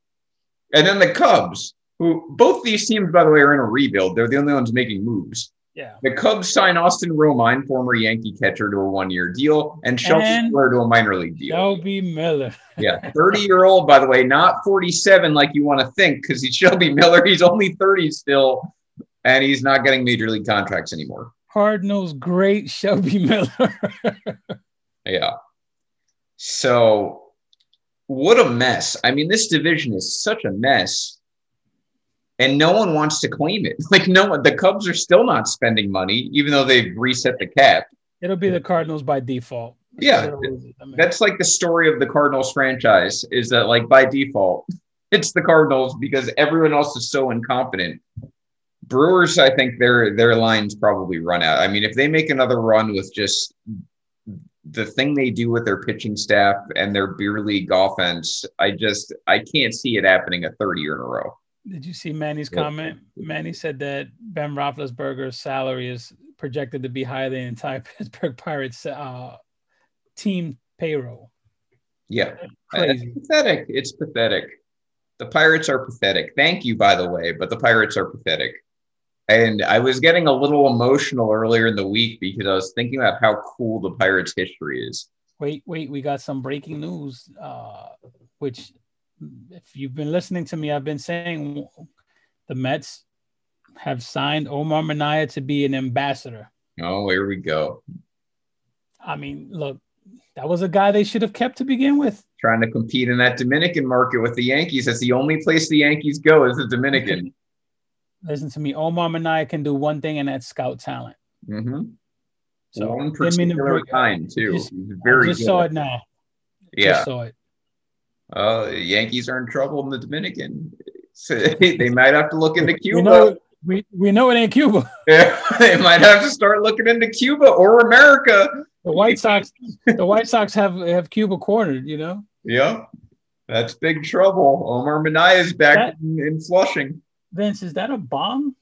And then the Cubs, who both these teams, by the way, are in a rebuild. They're the only ones making moves. Yeah. The Cubs sign Austin Romine, former Yankee catcher, to a one-year deal, and Shelby Miller to a minor league deal. Shelby Miller. Yeah, thirty-year-old, by the way, not forty-seven like you want to think, because he's Shelby Miller. He's only thirty still, and he's not getting major league contracts anymore. Cardinals great Shelby Miller. [LAUGHS] Yeah. So, what a mess! I mean, this division is such a mess, and no one wants to claim it. [LAUGHS] Like, no one. The Cubs are still not spending money, even though they've reset the cap. It'll be the Cardinals by default. Yeah, That's what it is. I mean, That's like the story of the Cardinals franchise is that like by default, [LAUGHS] it's the Cardinals because everyone else is so incompetent. Brewers, I think their their lines probably run out. I mean, if they make another run with just the thing they do with their pitching staff and their beer league offense, I just I can't see it happening a third year in a row. Did you see Manny's Yeah. comment? Manny said that Ben Roethlisberger's salary is projected to be higher than the entire [LAUGHS] Pittsburgh Pirates uh, team payroll. Yeah. It's pathetic. It's pathetic. The Pirates are pathetic. Thank you, by the way, but the Pirates are pathetic. And I was getting a little emotional earlier in the week because I was thinking about how cool the Pirates' history is. Wait, wait, we got some breaking news, uh, which, if you've been listening to me, I've been saying the Mets have signed Omar Minaya to be an ambassador. Oh, here we go. I mean, look, that was a guy they should have kept to begin with. Trying to compete in that Dominican market with the Yankees. That's the only place the Yankees go is the Dominican. [LAUGHS] Listen to me, Omar Minaya can do one thing, and that's scout talent. hmm So One particular kind, too. Just- He's I very just good. saw it now. Yeah. Just saw it. Uh, the Yankees are in trouble in the Dominican. So [LAUGHS] they might have to look into Cuba. We know, we, we know it ain't Cuba. [LAUGHS] Yeah, they might have to start looking into Cuba or America. The White Sox, the White Sox have have Cuba cornered. You know, Yeah, that's big trouble. Omar Minaya is back That- in, in Flushing. Vince, is that a bomb?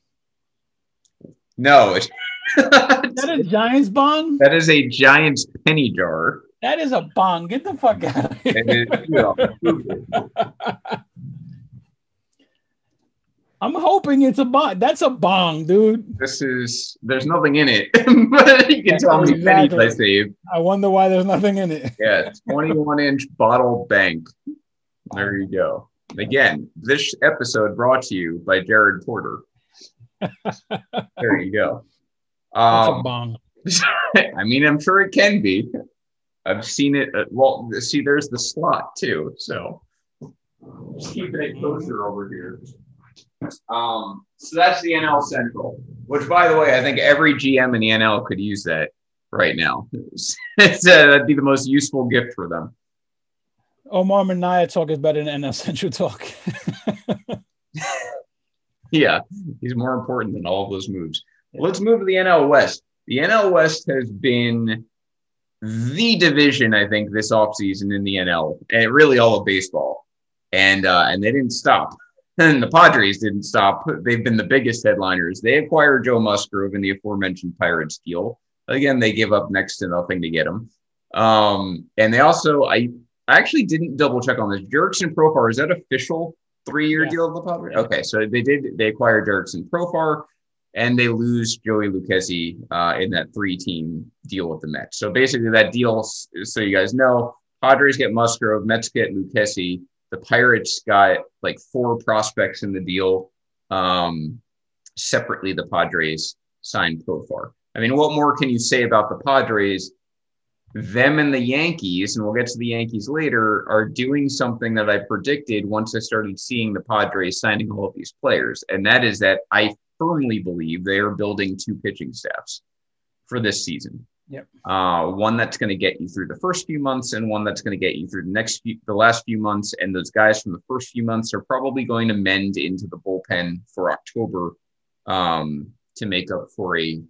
No, it's [LAUGHS] Is that a Giants bomb? that is a Giants penny jar. That is a bong. Get the fuck out of here. [LAUGHS] I'm hoping it's a bong. That's a bong, dude. This is there's nothing in it, [LAUGHS] but you can tell me pennies I saved. I wonder why there's nothing in it. yeah, [LAUGHS] 21 inch bottle bank. There you go. Again, this episode brought to you by Jared Porter. there you go. Um, That's a um, bong. I mean, I'm sure it can be. I've seen it. At, well, see, there's the slot too. So just keeping it closer over here. Um, so that's the NL Central, which, by the way, I think every GM in the NL could use that right now. [LAUGHS] it's, uh, that'd be the most useful gift for them. Omar Minaya talk is better than NL Central talk. [LAUGHS] yeah, he's more important than all of those moves. Let's move to the NL West. The NL West has been the division, I think, this offseason in the NL, and really all of baseball. And uh, and they didn't stop. [LAUGHS] And the Padres didn't stop. They've been the biggest headliners. They acquired Joe Musgrove in the aforementioned Pirates deal. Again, they give up next to nothing to get him. Um, and they also, I, I actually didn't double check on this. Jurickson Profar, is that official three year yeah. deal of the Padres? Okay, so they did, they acquired Jurickson Profar and they lose Joey Lucchesi uh, in that three team deal with the Mets. So basically, that deal, so you guys know, Padres get Musgrove, Mets get Lucchesi. The Pirates got like four prospects in the deal. Um, separately, the Padres signed Profar. I mean, what more can you say about the Padres? Them and the Yankees, and we'll get to the Yankees later, are doing something that I predicted once I started seeing the Padres signing all of these players. And that is that I firmly believe they are building two pitching staffs for this season. Yep. Uh, one that's going to get you through the first few months, and one that's going to get you through the next few, the last few months. And those guys from the first few months are probably going to mend into the bullpen for October um, to make up for a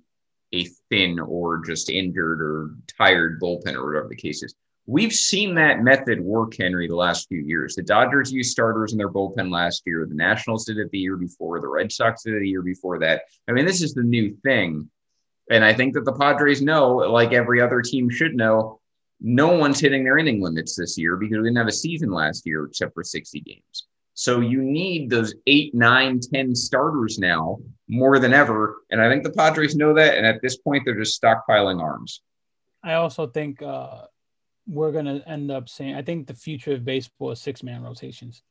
a thin or just injured or tired bullpen or whatever the case is. We've seen that method work, Henry, the last few years. The Dodgers used starters in their bullpen last year. The Nationals did it the year before. The Red Sox did it the year before that. I mean, this is the new thing. And I think that the Padres know, like every other team should know, no one's hitting their inning limits this year because we didn't have a season last year except for 60 games. So you need those eight, nine, 10 starters now more than ever. And I think the Padres know that. And at this point, they're just stockpiling arms. I also think uh, we're going to end up saying, I think the future of baseball is six man rotations.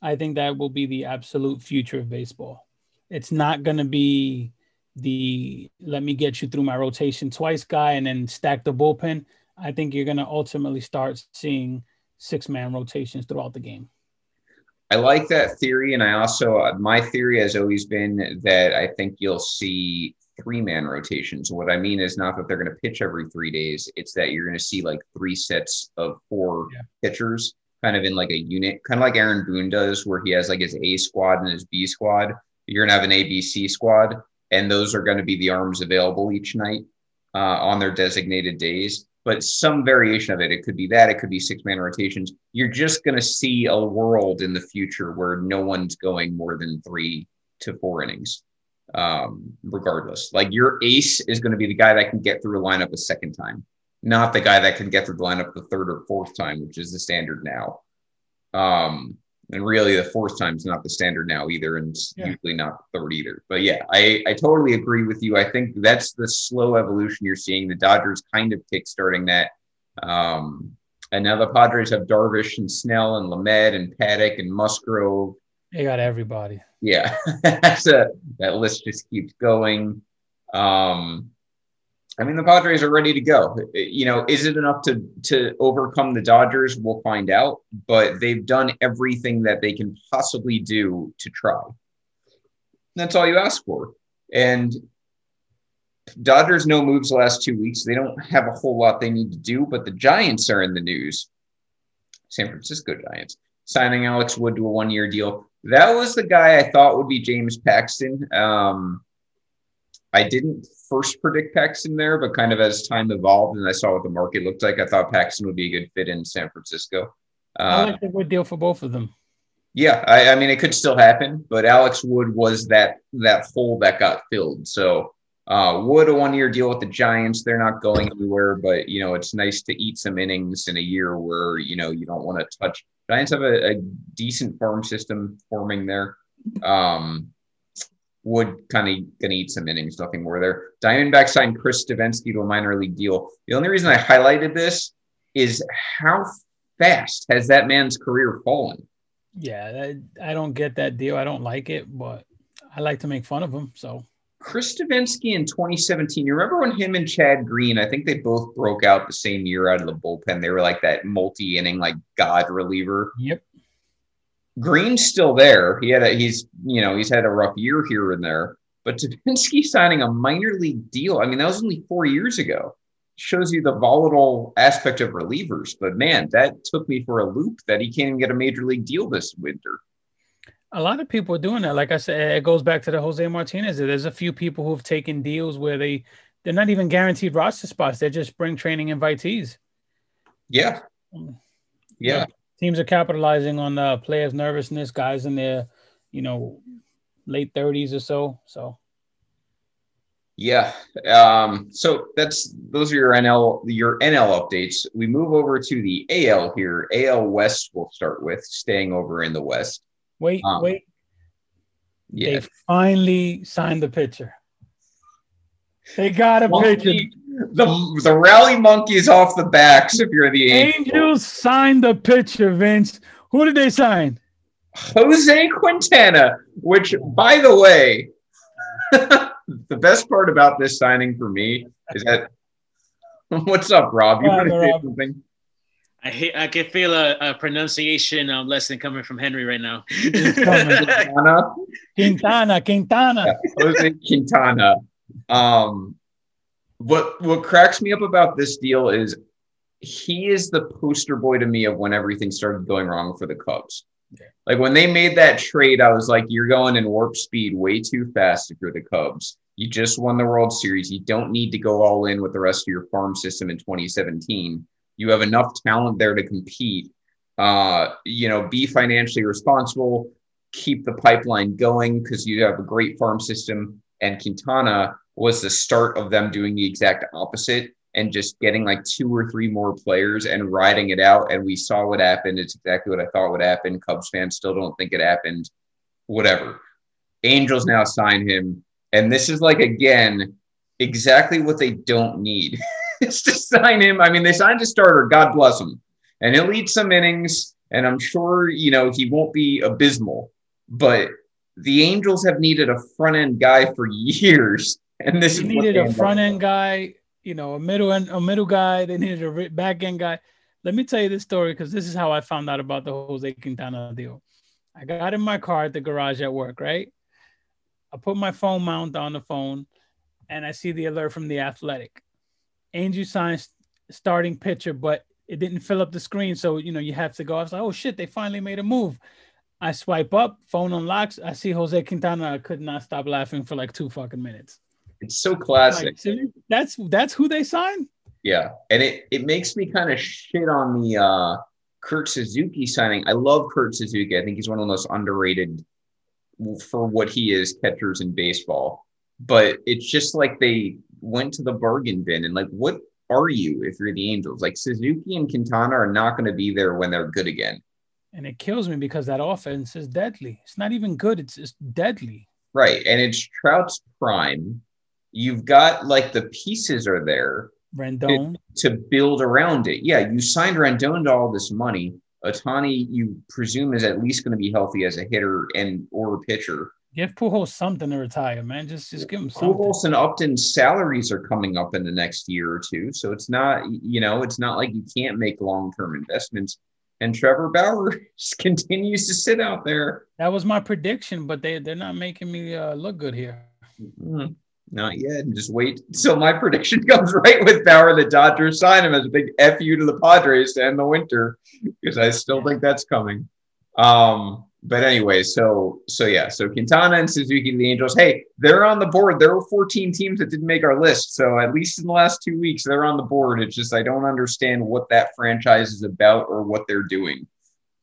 I think that will be the absolute future of baseball. It's not going to be the let me get you through my rotation twice guy and then stack the bullpen, I think you're going to ultimately start seeing six man rotations throughout the game. I like that theory. And I also, my theory has always been that I think you'll see three man rotations. What I mean is not that they're going to pitch every three days, it's that you're going to see like three sets of four yeah. pitchers kind of in like a unit, kind of like Aaron Boone does, where he has like his A squad and his B squad. You're going to have an ABC squad and those are going to be the arms available each night uh, on their designated days. But some variation of it, it could be that, it could be six man rotations. You're just going to see a world in the future where no one's going more than three to four innings, um, regardless. Like your ace is going to be the guy that can get through a lineup a second time, not the guy that can get through the lineup the third or fourth time, which is the standard now. Um, and really the fourth time is not the standard now either and yeah. usually not the third either but yeah I, I totally agree with you i think that's the slow evolution you're seeing the dodgers kind of kickstarting that um, and now the padres have darvish and snell and lamet and paddock and musgrove they got everybody yeah [LAUGHS] that's a, that list just keeps going um, I mean, the Padres are ready to go. You know, is it enough to to overcome the Dodgers? We'll find out. But they've done everything that they can possibly do to try. That's all you ask for. And Dodgers no moves last two weeks. They don't have a whole lot they need to do. But the Giants are in the news. San Francisco Giants signing Alex Wood to a one year deal. That was the guy I thought would be James Paxton. Um, I didn't first predict Paxton there, but kind of as time evolved and I saw what the market looked like, I thought Paxton would be a good fit in San Francisco. Uh, I like a good deal for both of them. Yeah, I, I, mean it could still happen, but Alex Wood was that that hole that got filled. So Uh, Wood a one year deal with the Giants. They're not going anywhere, but you know it's nice to eat some innings in a year where you know you don't want to touch. Giants have a, a decent farm system forming there. Um, Wood kind of gonna eat some innings, nothing more there. Diamondback signed Chris Devenski to a minor league deal. The only reason I highlighted this is how fast has that man's career fallen? Yeah, I don't get that deal. I don't like it, but I like to make fun of him. So Chris Devenski in 2017. You remember when him and Chad Green, I think they both broke out the same year out of the bullpen. They were like that multi-inning, like God reliever. Yep. Green's still there. He had a he's you know he's had a rough year here and there, but Devenski [LAUGHS] signing a minor league deal. I mean that was only four years ago. Shows you the volatile aspect of relievers. But man, that took me for a loop that he can't even get a major league deal this winter. A lot of people are doing that. Like I said, it goes back to the Jose Martinez. There's a few people who've taken deals where they they're not even guaranteed roster spots. They're just spring training invitees. Yeah. Mm. Yeah. teams are capitalizing on the players' nervousness, guys in their, you know, late 30s or so. So yeah. Um, so that's those are your NL your NL updates. We move over to the AL here. AL West we'll start with, staying over in the West. Wait, um, wait. Yeah. They finally signed the pitcher. They got a Monkey, pitcher. The the rally monkeys off the backs if you're the Angels. Angels signed the pitcher, Vince. Who did they sign? Jose Quintana, which by the way, [LAUGHS] the best part about this signing for me is that [LAUGHS] what's up, Rob? You want to say something? I hate, I can feel a, a pronunciation um, lesson coming from Henry right now. Quintana, [LAUGHS] Quintana, Quintana. Yeah, Jose Quintana. Um, what what cracks me up about this deal is he is the poster boy to me of when everything started going wrong for the Cubs. Like when they made that trade, I was like, you're going in warp speed way too fast if you're the Cubs. You just won the World Series. You don't need to go all in with the rest of your farm system in 2017. You have enough talent there to compete. Uh, you know, be financially responsible, keep the pipeline going because you have a great farm system. And Quintana was the start of them doing the exact opposite and just getting like two or three more players and riding it out. And we saw what happened. It's exactly what I thought would happen. Cubs fans still don't think it happened. Whatever. Angels now sign him. And this is like, again, exactly what they don't need [LAUGHS] is to sign him. I mean, they signed a starter, God bless him. And he'll eat some innings. And I'm sure, you know, he won't be abysmal. But the Angels have needed a front end guy for years. And this they needed a front end guy you know, a middle end, a middle guy. They needed a back end guy. Let me tell you this story because this is how I found out about the Jose Quintana deal. I got in my car at the garage at work, right? I put my phone mount on the phone, and I see the alert from the Athletic. Angel signs starting pitcher, but it didn't fill up the screen, so you know you have to go. I was like, oh shit, they finally made a move. I swipe up, phone unlocks. I see Jose Quintana. I could not stop laughing for like two fucking minutes. It's so classic. Like, that's that's who they signed. Yeah, and it it makes me kind of shit on the uh, Kurt Suzuki signing. I love Kurt Suzuki. I think he's one of the most underrated for what he is catchers in baseball. But it's just like they went to the bargain bin and like, what are you if you're the Angels? Like Suzuki and Quintana are not going to be there when they're good again. And it kills me because that offense is deadly. It's not even good. It's just deadly. Right, and it's Trout's prime you've got like the pieces are there Rendon to, to build around it. Yeah, you signed Rendon to all this money. Ohtani, you presume, is at least going to be healthy as a hitter and or a pitcher. Give Pujols something to retire, man. Just just give him something. Pujols and Upton's salaries are coming up in the next year or two, so it's not you know it's not like you can't make long term investments. And Trevor Bauer [LAUGHS] continues to sit out there. That was my prediction, but they they're not making me uh, look good here. Mm-hmm. Not yet. Just wait. [LAUGHS] So my prediction [LAUGHS] comes right with Bauer. The Dodgers sign him as a big fu to the Padres to end the winter because I still think that's coming. Um, but anyway, so so yeah, so Quintana and Suzuki, the Angels. Hey, they're on the board. There were 14 teams that didn't make our list. So at least in the last two weeks, they're on the board. It's just I don't understand what that franchise is about or what they're doing.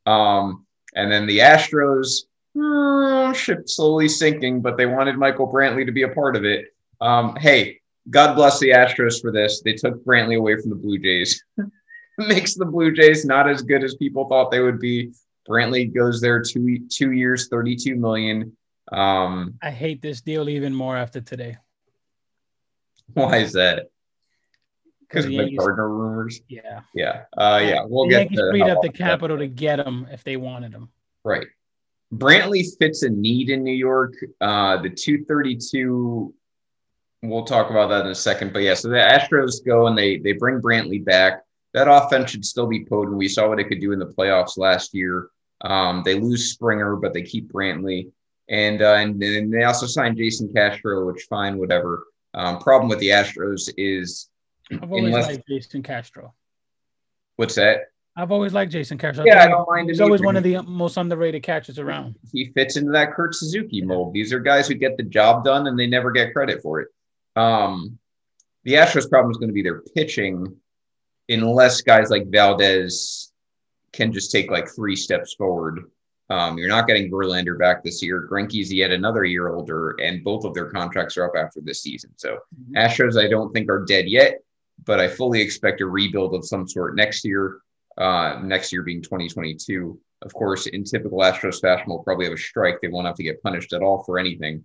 Um, and then the Astros, oh, ship slowly sinking, but they wanted Michael Brantley to be a part of it. Um, hey, God bless the Astros for this. They took Brantley away from the Blue Jays. [LAUGHS] Makes the Blue Jays not as good as people thought they would be. Brantley goes there two two years, thirty two million. Um, I hate this deal even more after today. Why is that? Because of the Gardner rumors. Yeah. Yeah, uh, yeah. We'll the get Yankees freed up the capital to get him if they wanted him. Right. Brantley fits a need in New York. Uh, the 232, we'll talk about that in a second. But yeah, so the Astros go and they they bring Brantley back. That offense should still be potent. We saw what it could do in the playoffs last year. Um, they lose Springer, but they keep Brantley. And uh, and then they also signed Jason Castro, which fine, whatever. Um, problem with the Astros is I've always Unless- liked Jason Castro. what's that? I've always liked Jason Castro. Yeah, I don't mind He's always one of the most underrated catchers around. he fits into that Kurt Suzuki mold. These are guys who get the job done and they never get credit for it. Um, the Astros' problem is going to be their pitching, unless guys like Valdez can just take like three steps forward. Um, you're not getting Verlander back this year. Greinke's yet another year older, and both of their contracts are up after this season. So Astros, I don't think are dead yet, but I fully expect a rebuild of some sort next year. Uh, next year being 2022. Of course, in typical Astros fashion, we'll probably have a strike. They won't have to get punished at all for anything,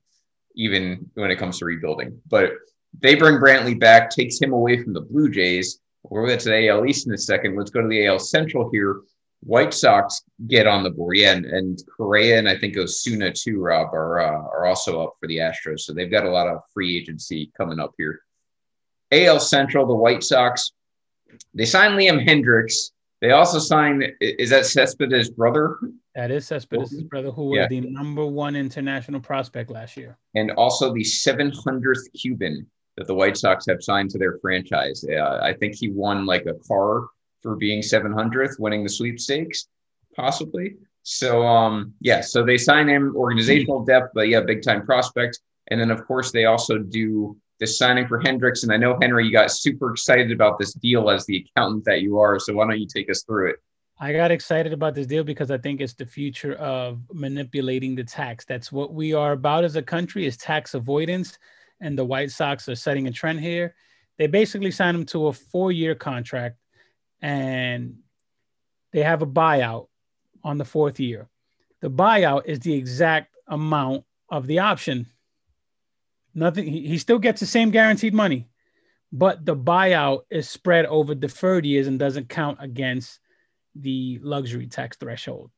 even when it comes to rebuilding. But they bring Brantley back, takes him away from the Blue Jays. We'll get to the AL East in a second. Let's go to the AL Central here. White Sox get on the board. Yeah, and, and Correa and I think Osuna too, Rob, are uh, are also up for the Astros. So they've got a lot of free agency coming up here. AL Central, the White Sox, they signed Liam Hendriks. They also signed is that Cespedes' brother? That is Cespedes' brother, who Yeah. was the number one international prospect last year. and also the 700th Cuban that the White Sox have signed to their franchise. Uh, I think he won like a car for being 700th, winning the sweepstakes, possibly. So, um, yeah, so they sign him organizational depth, but yeah, big time prospect. And then, of course, they also do this signing for Hendriks. And I know, Henry, you got super excited about this deal as the accountant that you are. So, why don't you take us through it? I got excited about this deal because I think it's the future of manipulating the tax. That's what we are about as a country is tax avoidance. And the White Sox are setting a trend here. They basically signed him to a four-year contract and they have a buyout on the fourth year. The buyout is the exact amount of the option. Nothing, he, still gets the same guaranteed money, but the buyout is spread over deferred years and doesn't count against the luxury tax threshold.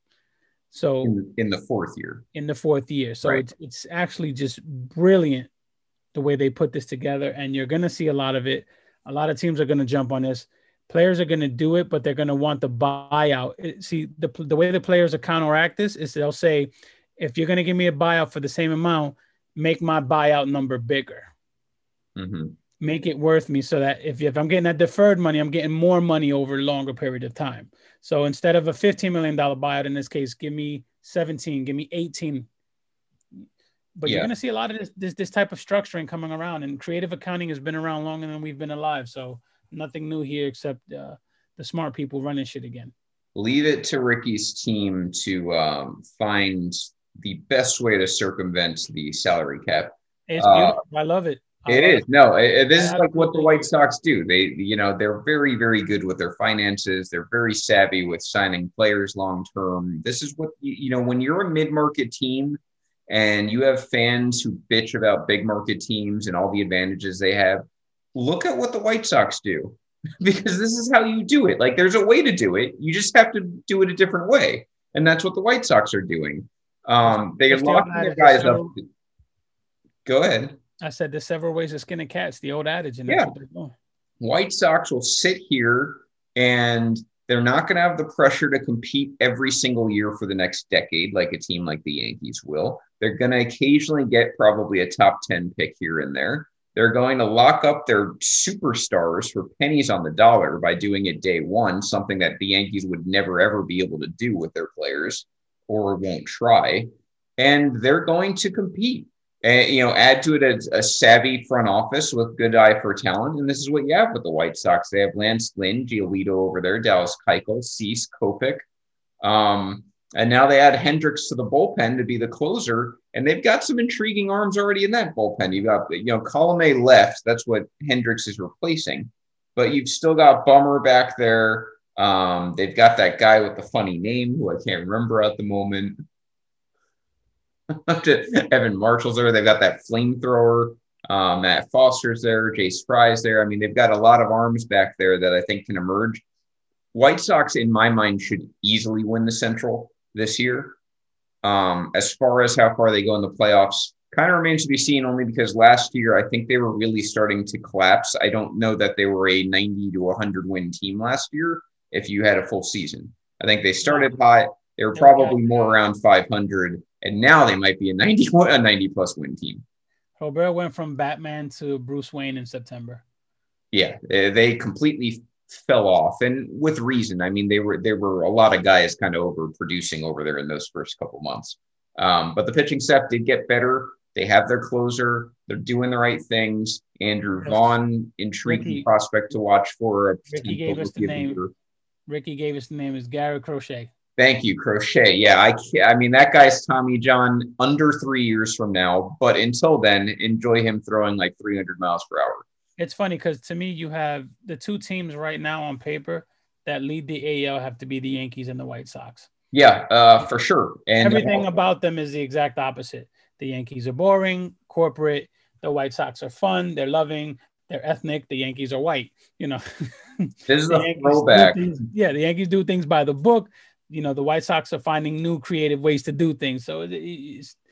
So In, in the fourth year. in the fourth year. So Right. it's it's actually just brilliant the way they put this together, and you're gonna see a lot of it. A lot of teams are gonna jump on this. Players are gonna do it, but they're gonna want the buyout. It- see, the the way the players will counteract this is they'll say, if you're gonna give me a buyout for the same amount, make my buyout number bigger. hmm Make it worth me so that if, if I'm getting that deferred money, I'm getting more money over a longer period of time. So instead of a $15 million buyout in this case, give me 17, give me 18. But you're going to see a lot of this, this this type of structuring coming around, and creative accounting has been around longer than we've been alive. So nothing new here except uh, the smart people running shit again. leave it to Ricky's team to um, find the best way to circumvent the salary cap. It's Uh, beautiful. I love it. I It love is no, it- this is like what the White. Sox do. They, you know, they're very, very good with their finances. They're very savvy with signing players long term. This is what you, you know when you're a mid market team and you have fans who bitch about big market teams and all the advantages they have. Look at what the White Sox do [LAUGHS] because this is how you do it. Like there's a way to do it. You just have to do it a different way, and that's what the White Sox are doing. Um, they are locking their guys up. Go ahead. I said there's several ways to skin a cat. It's the old adage, and Yeah. what they're doing. White Sox will sit here and they're not going to have the pressure to compete every single year for the next decade like a team like the Yankees will. They're going to occasionally get probably a top 10 pick here and there. They're going to lock up their superstars for pennies on the dollar by doing it day one, something that the Yankees would never ever be able to do with their players or won't try. And they're going to compete and you know add to it a, a savvy front office with good eye for talent and this is what you have with the white sox they have lance lynn giolito over there dallas keuchel cease kopech um, and now they add hendriks to the bullpen to be the closer And they've got some intriguing arms already in that bullpen. You've got, you know, Colome left. That's what Hendriks is replacing. But you've still got Bummer back there. Um, they've got that guy with the funny name who I can't remember at the moment. [LAUGHS] Evan Marshall's there. They've got that flamethrower. Um, Matt Foster's there. Jace Fry's there. I mean, they've got a lot of arms back there that I think can emerge. White Sox, in my mind, should easily win the Central this year. Um, as far as how far they go in the playoffs, kind of remains to be seen only because last year I think they were really starting to collapse. I don't know that they were a 90 to 100 win team last year if you had a full season. I think they started hot. They were probably more around 500, and now they might be a 90 [LAUGHS] a 90 plus win team. Robert went from Batman to Bruce Wayne in September. Yeah, they completely fell off, and with reason. I mean, they were there were a lot of guys kind of overproducing over there in those first couple months. Um, but the pitching staff did get better. They have their closer. They're doing the right things. Andrew Vaughn, intriguing Ricky, prospect to watch for. Ricky gave us the name. Leader. Ricky gave us the name is Garrett Crochet. Thank you, Crochet. Yeah, I I mean that guy's Tommy John under three years from now, but until then, enjoy him throwing like 300 miles per hour. It's funny because to me, you have the two teams right now on paper that lead the AL have to be the Yankees and the White Sox. Yeah, uh, for sure. And everything about them is the exact opposite. The Yankees are boring, corporate. The White Sox are fun. They're loving. They're ethnic. The Yankees are white. You know, [LAUGHS] this is a throwback. Things, yeah, the Yankees do things by the book. You know, the White Sox are finding new creative ways to do things. So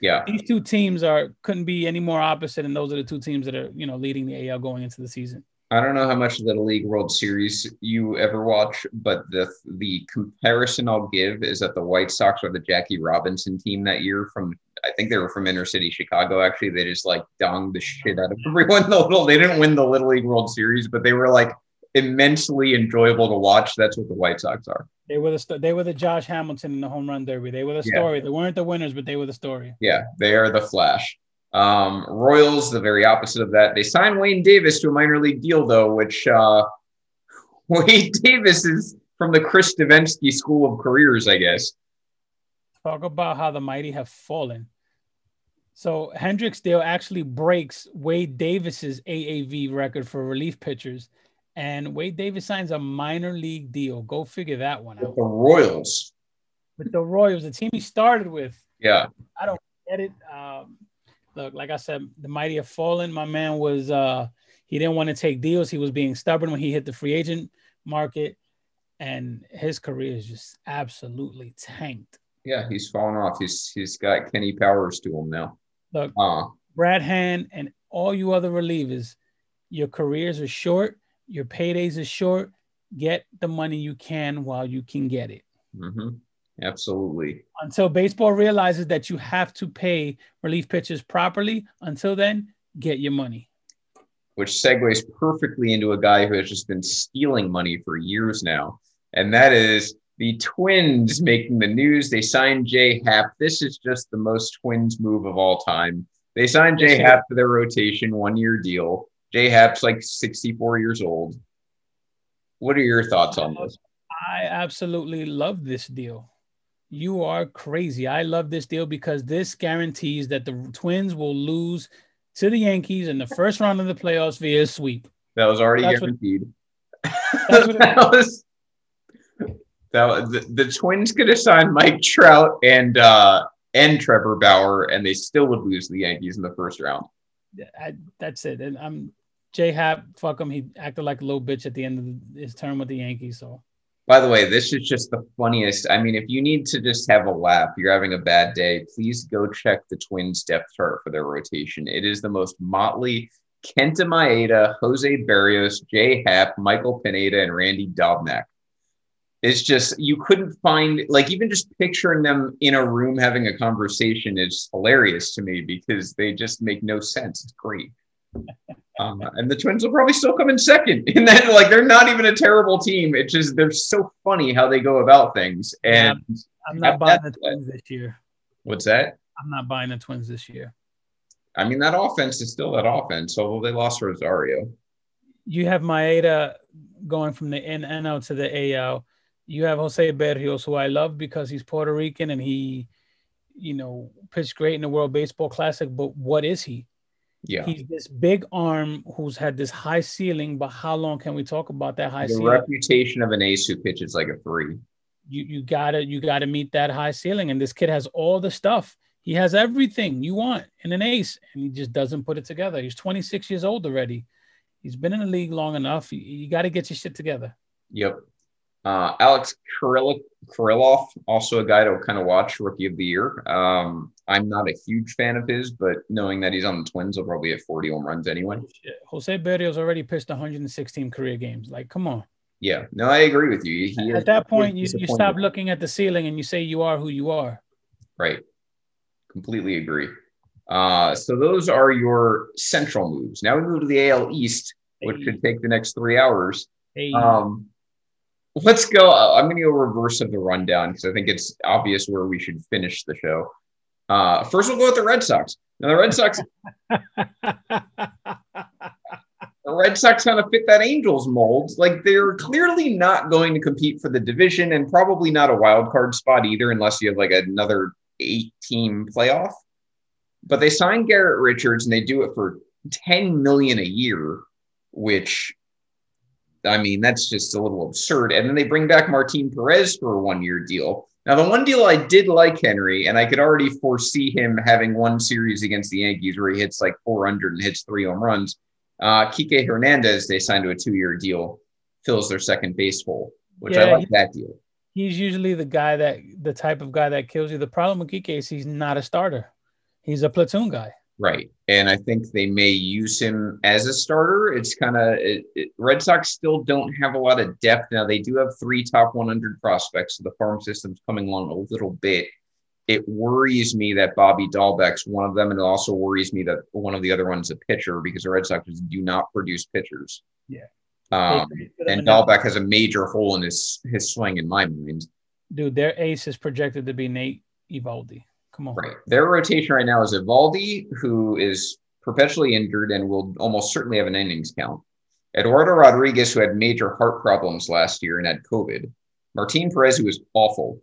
yeah, these two teams are couldn't be any more opposite, and those are the two teams that are you know leading the AL going into the season. I don't know how much of the League World Series you ever watch, but the the comparison I'll give is that the White Sox are the Jackie Robinson team that year from I think they were from inner city Chicago. Actually, they just like donged the shit out of [LAUGHS] everyone. They didn't win the Little League World Series, but they were like immensely enjoyable to watch. That's what the White Sox are. They were the they were the Josh Hamilton in the home run derby. They were the story. Yeah. They weren't the winners, but they were the story. Yeah, they are the Flash. Um, Royals, the very opposite of that. They signed Wayne Davis to a minor league deal, though, which uh, [LAUGHS] Wayne Davis is from the Chris Devenski School of Careers, I guess. Talk about how the mighty have fallen. So Hendriks deal actually breaks Wade Davis's AAV record for relief pitchers, and Wade Davis signs a minor league deal. Go figure that one out. With the Royals. With the Royals, the team he started with. Yeah. I don't get it. Um, look, like I said, the mighty have fallen. My man was uh he didn't want to take deals. He was being stubborn when he hit the free agent market, and his career is just absolutely tanked. Yeah, he's fallen off. He's he's got Kenny Powers to him now. Look, uh, Brad Hand and all you other relievers, your careers are short, your paydays are short. Get the money you can while you can get it. Mm-hmm. Absolutely. Until baseball realizes that you have to pay relief pitchers properly, until then, get your money. Which segues perfectly into a guy who has just been stealing money for years now. And that is the Twins making the news. They signed Jay Happ. This is just the most Twins move of all time. They signed Jay Happ for their rotation, one year deal. Jay Happ's like 64 years old. What are your thoughts on this? I absolutely love this deal. You are crazy. I love this deal because this guarantees that the Twins will lose to the Yankees in the first round of the playoffs via sweep. That was already that's guaranteed. What, [LAUGHS] that was that the, the Twins could have signed Mike Trout and uh and Trevor Bauer, and they still would lose to the Yankees in the first round. I, that's it. And I'm Jay Happ. Fuck him. He acted like a little bitch at the end of his term with the Yankees. So by the way, this is just the funniest. I mean, if you need to just have a laugh, you're having a bad day, please go check the Twins depth chart for their rotation. It is the most motley Kenta Maeda, Jose Berrios, Jay Happ, Michael Pineda, and Randy Dobnak. It's just, you couldn't find, like, even just picturing them in a room having a conversation is hilarious to me because they just make no sense. It's great. [LAUGHS] Um, and the Twins will probably still come in second. [LAUGHS] And then, like, they're not even a terrible team. It's just they're so funny how they go about things. And yeah, I'm not buying the Twins this year. What's that? I'm not buying the Twins this year. I mean, that offense is still that offense, although they lost Rosario. You have Maeda going from the NL to the AL. You have Jose Berrios, who I love because he's Puerto Rican and he you know, pitched great in the World Baseball Classic, but what is he? Yeah. He's this big arm who's had this high ceiling, but how long can we talk about that high the ceiling? reputation of an ace who pitches like a three. you you gotta you gotta meet that high ceiling. And this kid has all the stuff. He has everything you want in an ace, and he just doesn't put it together. He's 26 years old already. He's been in the league long enough. You, you got to get your shit together. Yep. Uh, Alex Kirilloff, also a guy to kind of watch, rookie of the year. Um, I'm not a huge fan of his, but knowing that he's on the Twins, he'll probably have 40 home runs anyway. Jose Berrios already pitched 116 career games. Like, come on. Yeah, no, I agree with you. He At that point, you, you stop looking at the ceiling and you say you are who you are. Right. Completely agree. Uh, so those are your central moves. Now we move to the AL East, which Hey. should take the next three hours. Hey, Um, let's go. uh, I'm going to go reverse of the rundown because I think it's obvious where we should finish the show. Uh, first, we'll go with the Red Sox. Now, the Red Sox, [LAUGHS] the Red Sox kind of fit that Angels mold. Like they're clearly not going to compete for the division and probably not a wild card spot either, unless you have like another eight-team playoff. But they signed Garrett Richards and they do it for 10 million a year, which I mean, that's just a little absurd. And then they bring back Martin Perez for a one year deal. Now, the one deal I did like Henry, and I could already foresee him having one series against the Yankees where he hits like 400 and hits three home runs. Uh, Kike Hernandez, they signed to a two year deal, fills their second base hole, which I Yeah, like that deal. he's usually the guy that the type of guy that kills you. The problem with Kike is he's not a starter. He's a platoon guy. Right. And I think they may use him as a starter. It's kind of it, it, Red Sox still don't have a lot of depth. Now they do have three top 100 prospects. So the farm system's coming along a little bit. It worries me that Bobby Dalbec's one of them. And it also worries me that one of the other one's a pitcher because the Red Sox do not produce pitchers. Yeah. Um, and Dahlbeck has a major hole in his, his swing in my mind. dude, their ace is projected to be Nate Eovaldi. Come on. Right. Their rotation right now is Eovaldi, who is perpetually injured and will almost certainly have an innings count. Eduardo Rodriguez, who had major heart problems last year and had COVID. Martin Perez, who was awful.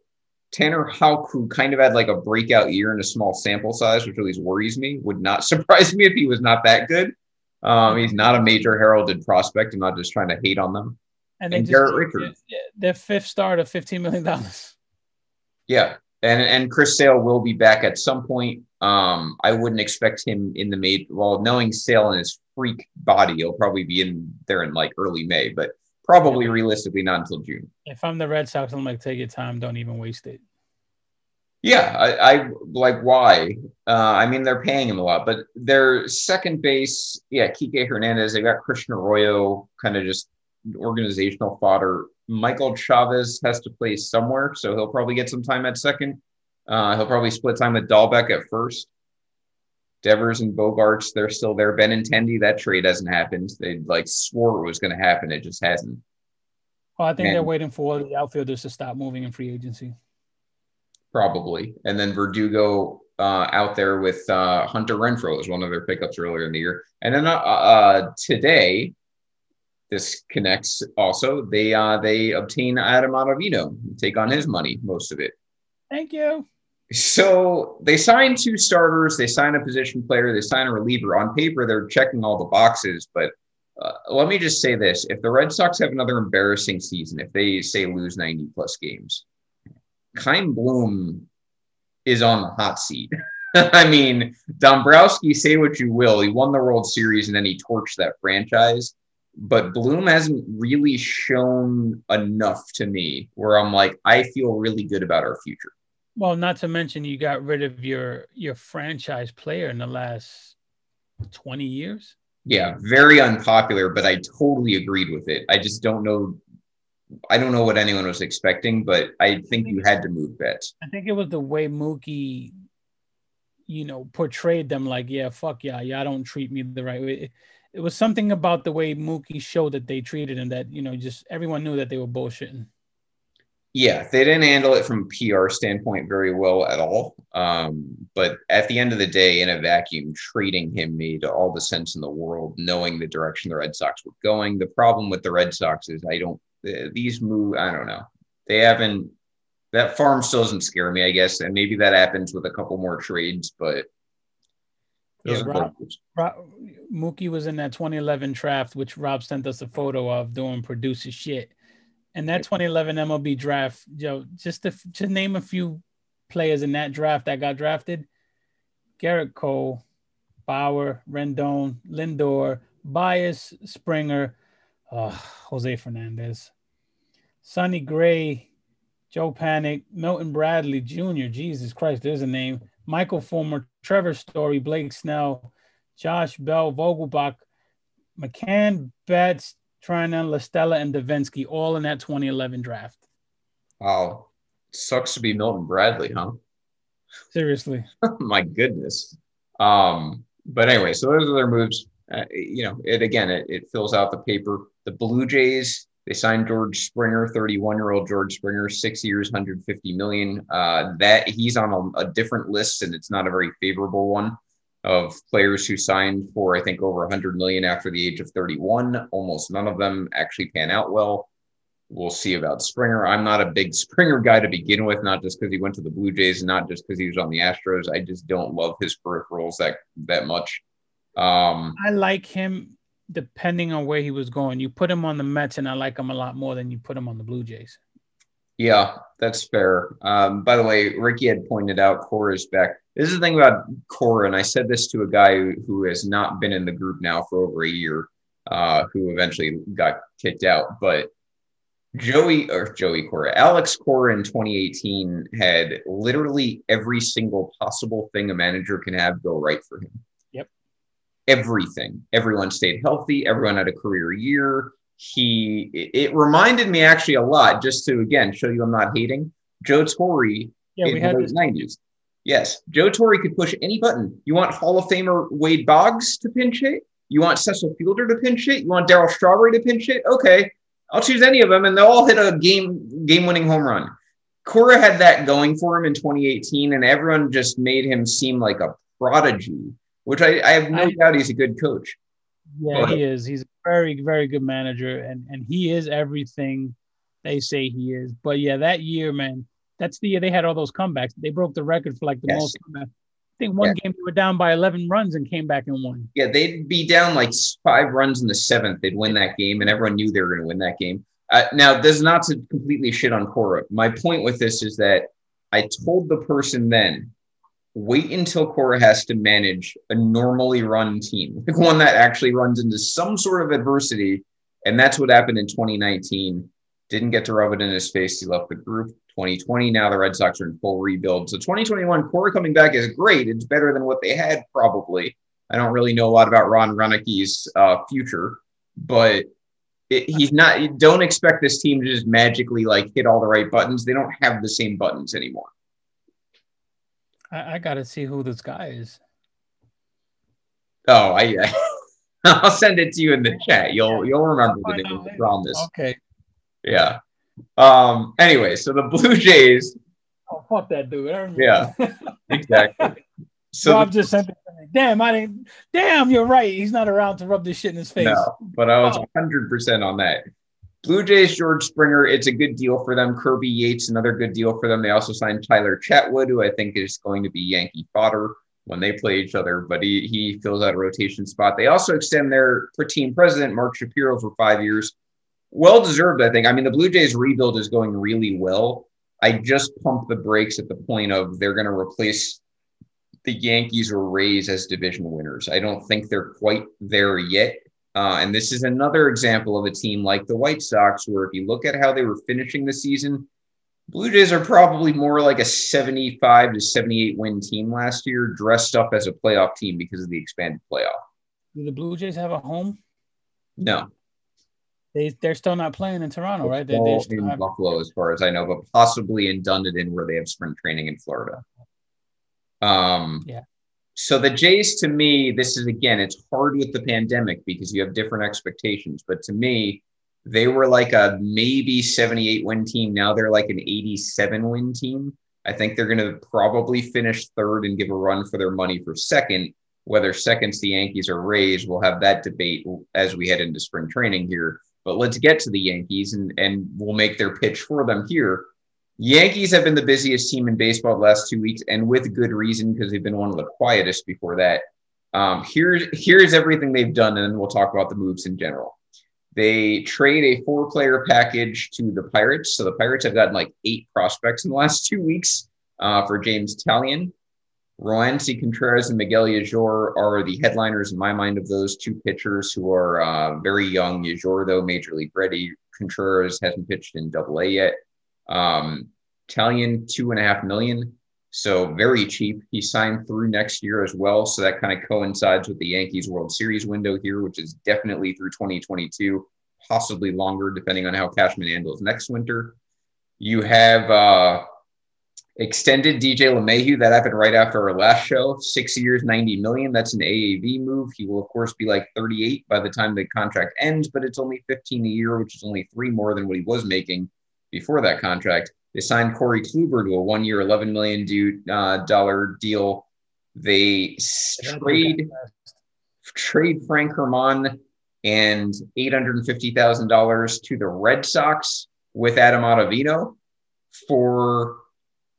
Tanner Houck, who kind of had like a breakout year in a small sample size, which always worries me. Would not [LAUGHS] surprise me if he was not that good. Um, he's not a major heralded prospect. I'm not just trying to hate on them. And And Garrett Richards. their, their fifth start of $15 million. Yeah, and and Chris Sale will be back at some point. Um, I wouldn't expect him in the May. Well, knowing Sale and his freak body, he'll probably be in there in like early May, but probably realistically not until June. If I'm the Red Sox, I'm like, take your time. Don't even waste it. Yeah, I, I like why. Uh, I mean, they're paying him a lot, but their second base, yeah, Kike Hernandez. They got Christian Arroyo, kind of just organizational fodder. Michael Chavis has to play somewhere, so he'll probably get some time at second. Uh, he'll probably split time with Dalbec at first. Devers and Bogaerts, they're still there. Benintendi, that trade hasn't happened. They like swore it was going to happen. It just hasn't. Well, I think they're waiting for the outfielders to stop moving in free agency. Probably. And then Verdugo uh, out there with uh, Hunter Renfroe was one of their pickups earlier in the year. And then uh, uh, today, this connects also. They uh, they obtain Adam Ottavino, take on his money, most of it. Thank you. So they sign two starters, they sign a position player, they sign a reliever. On paper, they're checking all the boxes. But uh, let me just say this: if the Red Sox have another embarrassing season, if they say lose ninety plus games, Kyle Bloom is on the hot seat. [LAUGHS] I mean, Dombrowski, say what you will, he won the World Series and then he torched that franchise. But Bloom hasn't really shown enough to me where I'm like, I feel really good about our future. Well, not to mention you got rid of your your franchise player in the last 20 years. Yeah, very unpopular, but I totally agreed with it. I just don't know. I don't know what anyone was expecting, but I think you had to move Betts. I think it was the way Mookie, you know, portrayed them like, yeah, fuck yeah, y'all don't treat me the right way. It, was something about the way Mookie showed that they treated him that, you know, just everyone knew that they were bullshitting. Yeah, they didn't handle it from a PR standpoint very well at all. Um, but at the end of the day, in a vacuum, treating him made all the sense in the world, knowing the direction the Red Sox were going. The problem with the Red Sox is I don't uh, these move. I don't know. They haven't. that farm still doesn't scare me, I guess, and maybe that happens with a couple more trades, but yeah, Rob, Rob, Mookie was in that 2011 draft, which Rob sent us a photo of doing producer shit. And that 2011 MLB draft, Joe, just to just name a few players in that draft that got drafted: Gerrit Cole, Bauer, Rendon, Lindor, Baez, Springer, uh, Jose Fernandez, Sonny Gray, Joe Panik, Milton Bradley Jr. Jesus Christ, there's a name. Michael Fulmer, Trevor Story, Blake Snell, Josh Bell, Vogelbach, McCann, Betts, Treinen, La Stella, and Devenski, all in that 2011 draft. Wow. Sucks to be Milton Bradley, huh? Seriously. [LAUGHS] My goodness. Um, but anyway, so those are their moves. Uh, you know, it again, it, it fills out the paper. The Blue Jays, they signed George Springer, 31 year old George Springer, six years, 150 million. Uh, that he's on a, a, different list, and it's not a very favorable one of players who signed for, I think, over 100 million after the age of 31. Almost none of them actually pan out well. We'll see about Springer. I'm not a big Springer guy to begin with, not just because he went to the Blue Jays, and not just because he was on the Astros. I just don't love his peripherals that that much. Um, I like him depending on where he was going. You put him on the Mets, and I like him a lot more than you put him on the Blue Jays. Yeah, that's fair. Um, by the way, Ricky had pointed out Cora's back. This is the thing about Cora, and I said this to a guy who, has not been in the group now for over a year, uh, who eventually got kicked out. But Joey or Joey Cora, Alex Cora in 2018 had literally every single possible thing a manager can have go right for him Yep. everything. Everyone stayed healthy. Everyone had a career year. He, it reminded me actually a lot, just to again show you I'm not hating Joe Torre yeah, in the late nineties. Yes, Joe Torre could push any button. You want Hall of Famer Wade Boggs to pinch hit? You want Cecil Fielder to pinch hit? You want Darryl Strawberry to pinch hit? Okay, I'll choose any of them, and they'll all hit a game game winning home run. Cora had that going for him in 2018, and everyone just made him seem like a prodigy which I, I have no I, doubt he's a good coach. Yeah, but, he is. He's a very, very good manager, and and he is everything they say he is. But yeah, that year, man, that's the year they had all those comebacks. They broke the record for like the yes. most. I think one yeah. game they were down by 11 runs and came back and won. Yeah, they'd be down like five runs in the seventh. They'd win that game, and everyone knew they were going to win that game. Uh, now, this is not to completely shit on Cora. My point with this is that I told the person then wait until Cora has to manage a normally run team, [LAUGHS] like one that actually runs into some sort of adversity. And that's what happened in 2019. Didn't get to rub it in his face. He left the group. 2020, now the Red Sox are in full rebuild. So 2021, Cora coming back is great. It's better than what they had, probably. I don't really know a lot about Ron Roenicke's uh, future, but it, he's not. Don't expect this team to just magically like hit all the right buttons. They don't have the same buttons anymore. I, I got to see who this guy is. Oh, I. [LAUGHS] I'll send it to you in the chat. You'll you'll remember the name. I promise. Okay. Yeah. Um. Anyway, so the Blue Jays. Oh fuck that dude! Yeah. [LAUGHS] exactly. So Rob the, just sent it to me. Damn, I didn't. Damn, you're right. He's not around to rub this shit in his face. No, but I was 100 percent on that. Blue Jays, George Springer, it's a good deal for them. Kirby Yates, another good deal for them. They also signed Tyler Chatwood, who I think is going to be Yankee fodder when they play each other, but he, he fills out a rotation spot. They also extend their team president, Mark Shapiro, for five years. Well deserved, I think. I mean, the Blue Jays rebuild is going really well. I just pumped the brakes at the point of they're going to replace the Yankees or Rays as division winners. I don't think they're quite there yet. Uh, and this is another example of a team like the White Sox, where if you look at how they were finishing the season, Blue Jays are probably more like a 75 to 78 win team last year, dressed up as a playoff team because of the expanded playoff. Do the Blue Jays have a home? No. They, they're still not playing in Toronto, right? They, are in have... Buffalo, as far as I know, but possibly in Dunedin, where they have spring training in Florida. Um, yeah so the Jays to me, this is again, it's hard with the pandemic because you have different expectations. But to me, they were like a maybe 78 win team. Now they're like an 87 win team. I think they're going to probably finish third and give a run for their money for second. Whether second's the Yankees or Rays, we'll have that debate as we head into spring training here. But let's get to the Yankees and, and we'll make their pitch for them here. Yankees have been the busiest team in baseball the last two weeks, and with good reason because they've been one of the quietest before that. Um, here's here's everything they've done, and then we'll talk about the moves in general. They trade a four-player package to the Pirates, so the Pirates have gotten like eight prospects in the last two weeks uh, for James Taillon. Roansy Contreras and Miguel Yajure are the headliners in my mind of those two pitchers who are uh, very young. Yajure, though, major league ready. Contreras hasn't pitched in Double A yet. Um, Taillon, two and a half million, so very cheap. He signed through next year as well, so that kind of coincides with the Yankees World Series window here, which is definitely through 2022, possibly longer depending on how Cashman handles next winter. You have uh, extended DJ LeMahieu that happened right after our last show. Six years, 90 million. That's an AAV move. He will, of course, be like 38 by the time the contract ends, but it's only 15 a year, which is only three more than what he was making before that contract. They signed Corey Kluber to a one year, $11 million uh, dollar deal. They trade, trade Frank Germán and $850,000 to the Red Sox with Adam Ottavino for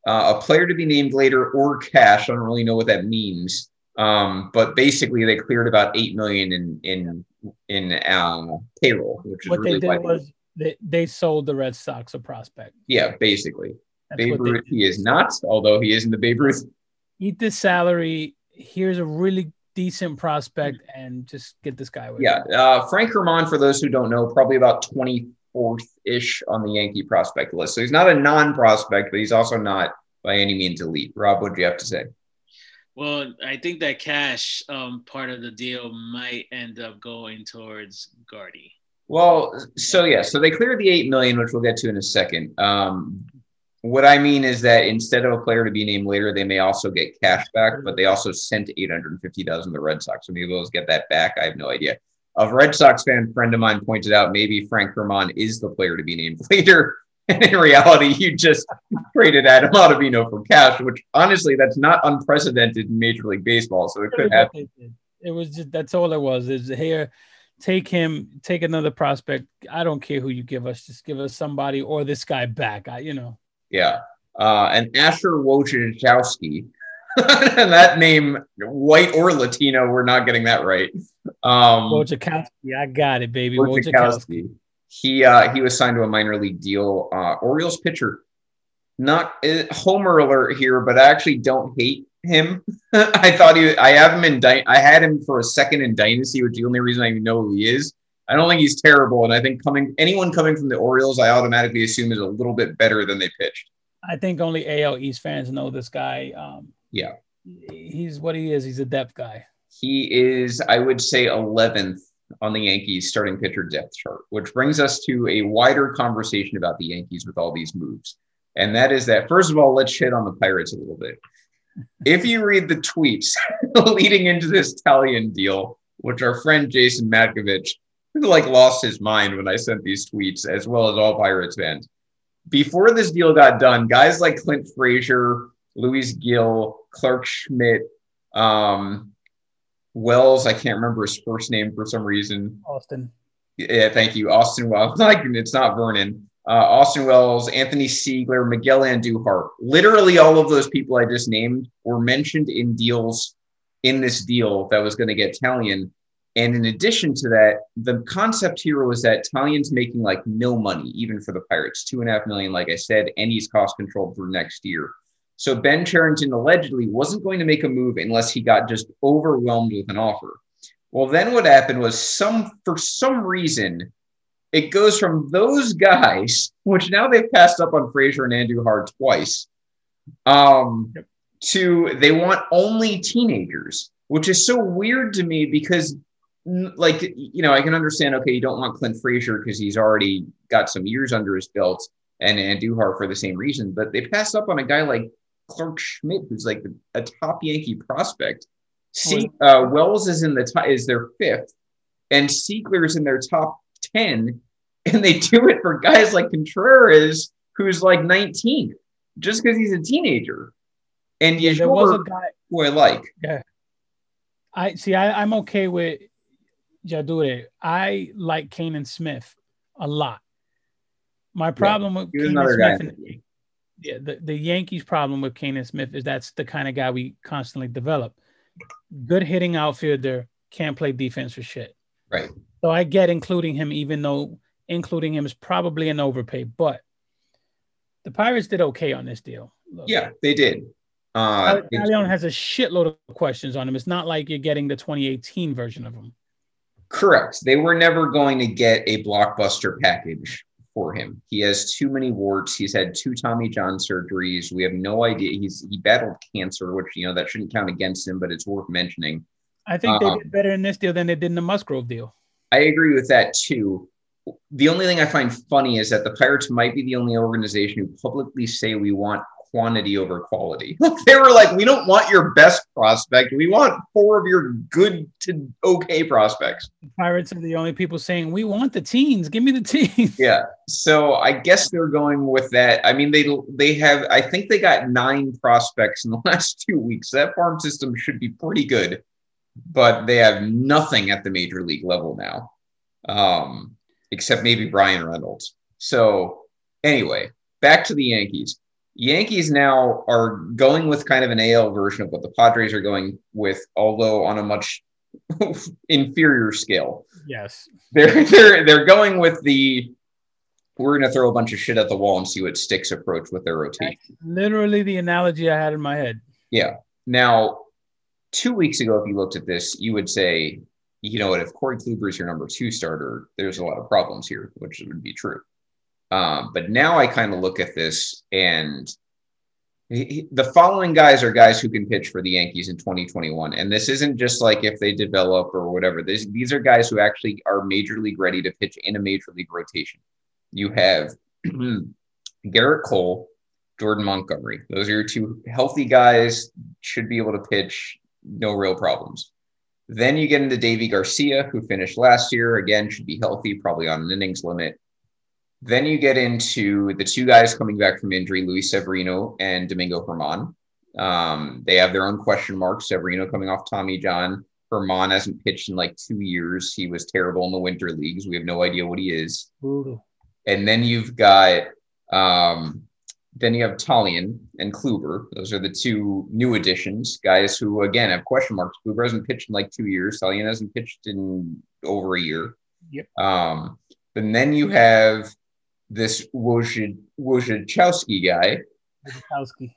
uh, a player to be named later or cash. I don't really know what that means. Um, but basically, they cleared about eight million in in in uh, payroll, which is what really they did was they, they sold the Red Sox a prospect. Yeah, basically. That's Babe Ruth, he is not, although he is in the Babe Ruth. Eat this salary. Here's a really decent prospect, and just get this guy. yeah, uh, Frank Germán, for those who don't know, probably about 24th ish on the Yankee prospect list. So he's not a non-prospect, but he's also not by any means elite. Rob, what do you have to say? Well, I think that cash um, part of the deal might end up going towards Gardy. Well, so yeah, so they cleared the eight million, which we'll get to in a second. Um, what I mean is that instead of a player to be named later, they may also get cash back, but they also sent eight hundred fifty thousand to the Red Sox. So maybe those get that back. I have no idea. A Red Sox fan friend of mine pointed out maybe Frank Germán is the player to be named [LAUGHS] later. And in reality, you just traded Adam Ottavino for cash, which honestly, that's not unprecedented in Major League Baseball. So it could happen. It was just that's all it was. Is here take him, take another prospect. I don't care who you give us, just give us somebody or this guy back. I, you know. Yeah. Uh, and Asher Wojciechowski, [LAUGHS] and that name, white or Latino, we're not getting that right. Um, Wojciechowski, I got it, baby. Wojciechowski. He uh, he was signed to a minor league deal. Uh, Orioles pitcher. Not uh, homer alert here, but I actually don't hate him. [LAUGHS] I thought he. I have him in. I had him for a second in Dynasty, which is the only reason I even know who he is. I don't think he's terrible, and I think coming anyone coming from the Orioles, I automatically assume is a little bit better than they pitched. I think only AL East fans know this guy. Um, yeah, he's what he is. He's a depth guy. He is, I would say, 11th on the Yankees starting pitcher depth chart, which brings us to a wider conversation about the Yankees with all these moves. And that is that, first of all, let's shit on the Pirates a little bit if you read the tweets [LAUGHS] leading into this Taillon deal, which our friend Jason Matkovich like lost his mind when I sent these tweets, as well as all Pirates fans. Before this deal got done, guys like Clint Frazier, Luis Gil, Clarke Schmidt, um, Wells, I can't remember his first name for some reason. Austin. Yeah, thank you. Austin Wells. [LAUGHS] Like it's not Vernon uh, Austin Wells, Anthony Seigler, Miguel Andujar. Literally all of those people I just named were mentioned in deals in this deal that was going to get Taillon. And in addition to that, the concept here was that Taillon's making like no money, even for the Pirates, two and a half million, like I said, and he's cost controlled for next year. So Ben Cherington allegedly wasn't going to make a move unless he got just overwhelmed with an offer. Well, then what happened was some for some reason it goes from those guys, [LAUGHS] which now they've passed up on Frazier and Andujar twice, um, to they want only teenagers, which is so weird to me because, like, you know, I can understand, okay, you don't want Clint Frazier because he's already got some years under his belt and Andujar for the same reason, but they passed up on a guy like Clarke Schmidt, who's like a top Yankee prospect. See, uh, Wells is in the top, is their fifth, and Seigler's in their top 10 [LAUGHS] and they do it for guys like Contreras, who's like 19, just because he's a teenager. And yeah, there was a guy who I like. Yeah. I see. I, I'm okay with Yajure. I like Canaan Smith a lot. My problem yeah, with Canaan Smith, and, Yeah, the, the Yankees' problem with Canaan Smith is that's the kind of guy we constantly develop. Good hitting outfielder, can't play defense for shit. Right. So I get including him, even though including him is probably an overpay. But the Pirates did okay on this deal. Look, Yeah, they did. Uh, Leon has a shitload of questions on him. It's not like you're getting the 2018 version of him. Correct. They were never going to get a blockbuster package for him. He has too many warts. He's had two Tommy John surgeries. We have no idea. He's he battled cancer, which you know that shouldn't count against him, but it's worth mentioning. I think Uh-uh. they um, did better in this deal than they did in the Musgrove deal. I agree with that too. The only thing I find funny is that the Pirates might be the only organization who publicly say we want quantity over quality. [LAUGHS] they were like, we don't want your best prospect. We want four of your good to okay prospects. The Pirates are the only people saying we want the teens. Give me the teens. [LAUGHS] Yeah. So I guess they're going with that. I mean, they they have. I think they got nine prospects in the [LAUGHS] last two weeks. That farm system should be pretty good, but they have nothing at the major league level now, um, except maybe Bryan Reynolds. So anyway, back to the Yankees. Yankees now are going with kind of an AL version of what the Padres are going with, although on a much [LAUGHS] inferior scale Yes. they're [LAUGHS] they're they're going with the we're going to throw a bunch of shit at the wall and see what sticks approach with their rotation. Literally the analogy I had in my head. Yeah. Now, two weeks ago, if you looked at this, you would say, you know what, if Corey Kluber is your number two starter, there's a lot of problems here, which would be true. Um, but now I kind of look at this and he- he- the following guys are guys who can pitch for the Yankees in 2021. And this isn't just like if they develop or whatever. This, these are guys who actually are major league ready to pitch in a major league rotation. You have [CLEARS THROAT] Gerrit Cole, Jordan Montgomery. Those are your two healthy guys, should be able to pitch, no real problems. Then you get into Deivi Garcia, who finished last year, again, should be healthy, probably on an innings limit. Then you get into the two guys coming back from injury, Luis Severino and Domingo Germán. Um, they have their own question marks. Severino coming off Tommy John. Herman hasn't pitched in like two years. He was terrible in the winter leagues. We have no idea what he is. Brutal. And then you've got um, then you have Taillon and Kluber. Those are the two new additions, guys who again have question marks. Kluber hasn't pitched in like two years. Taillon hasn't pitched in over a year. Yep. Um, and then you have this Wojciechowski guy Wojciechowski.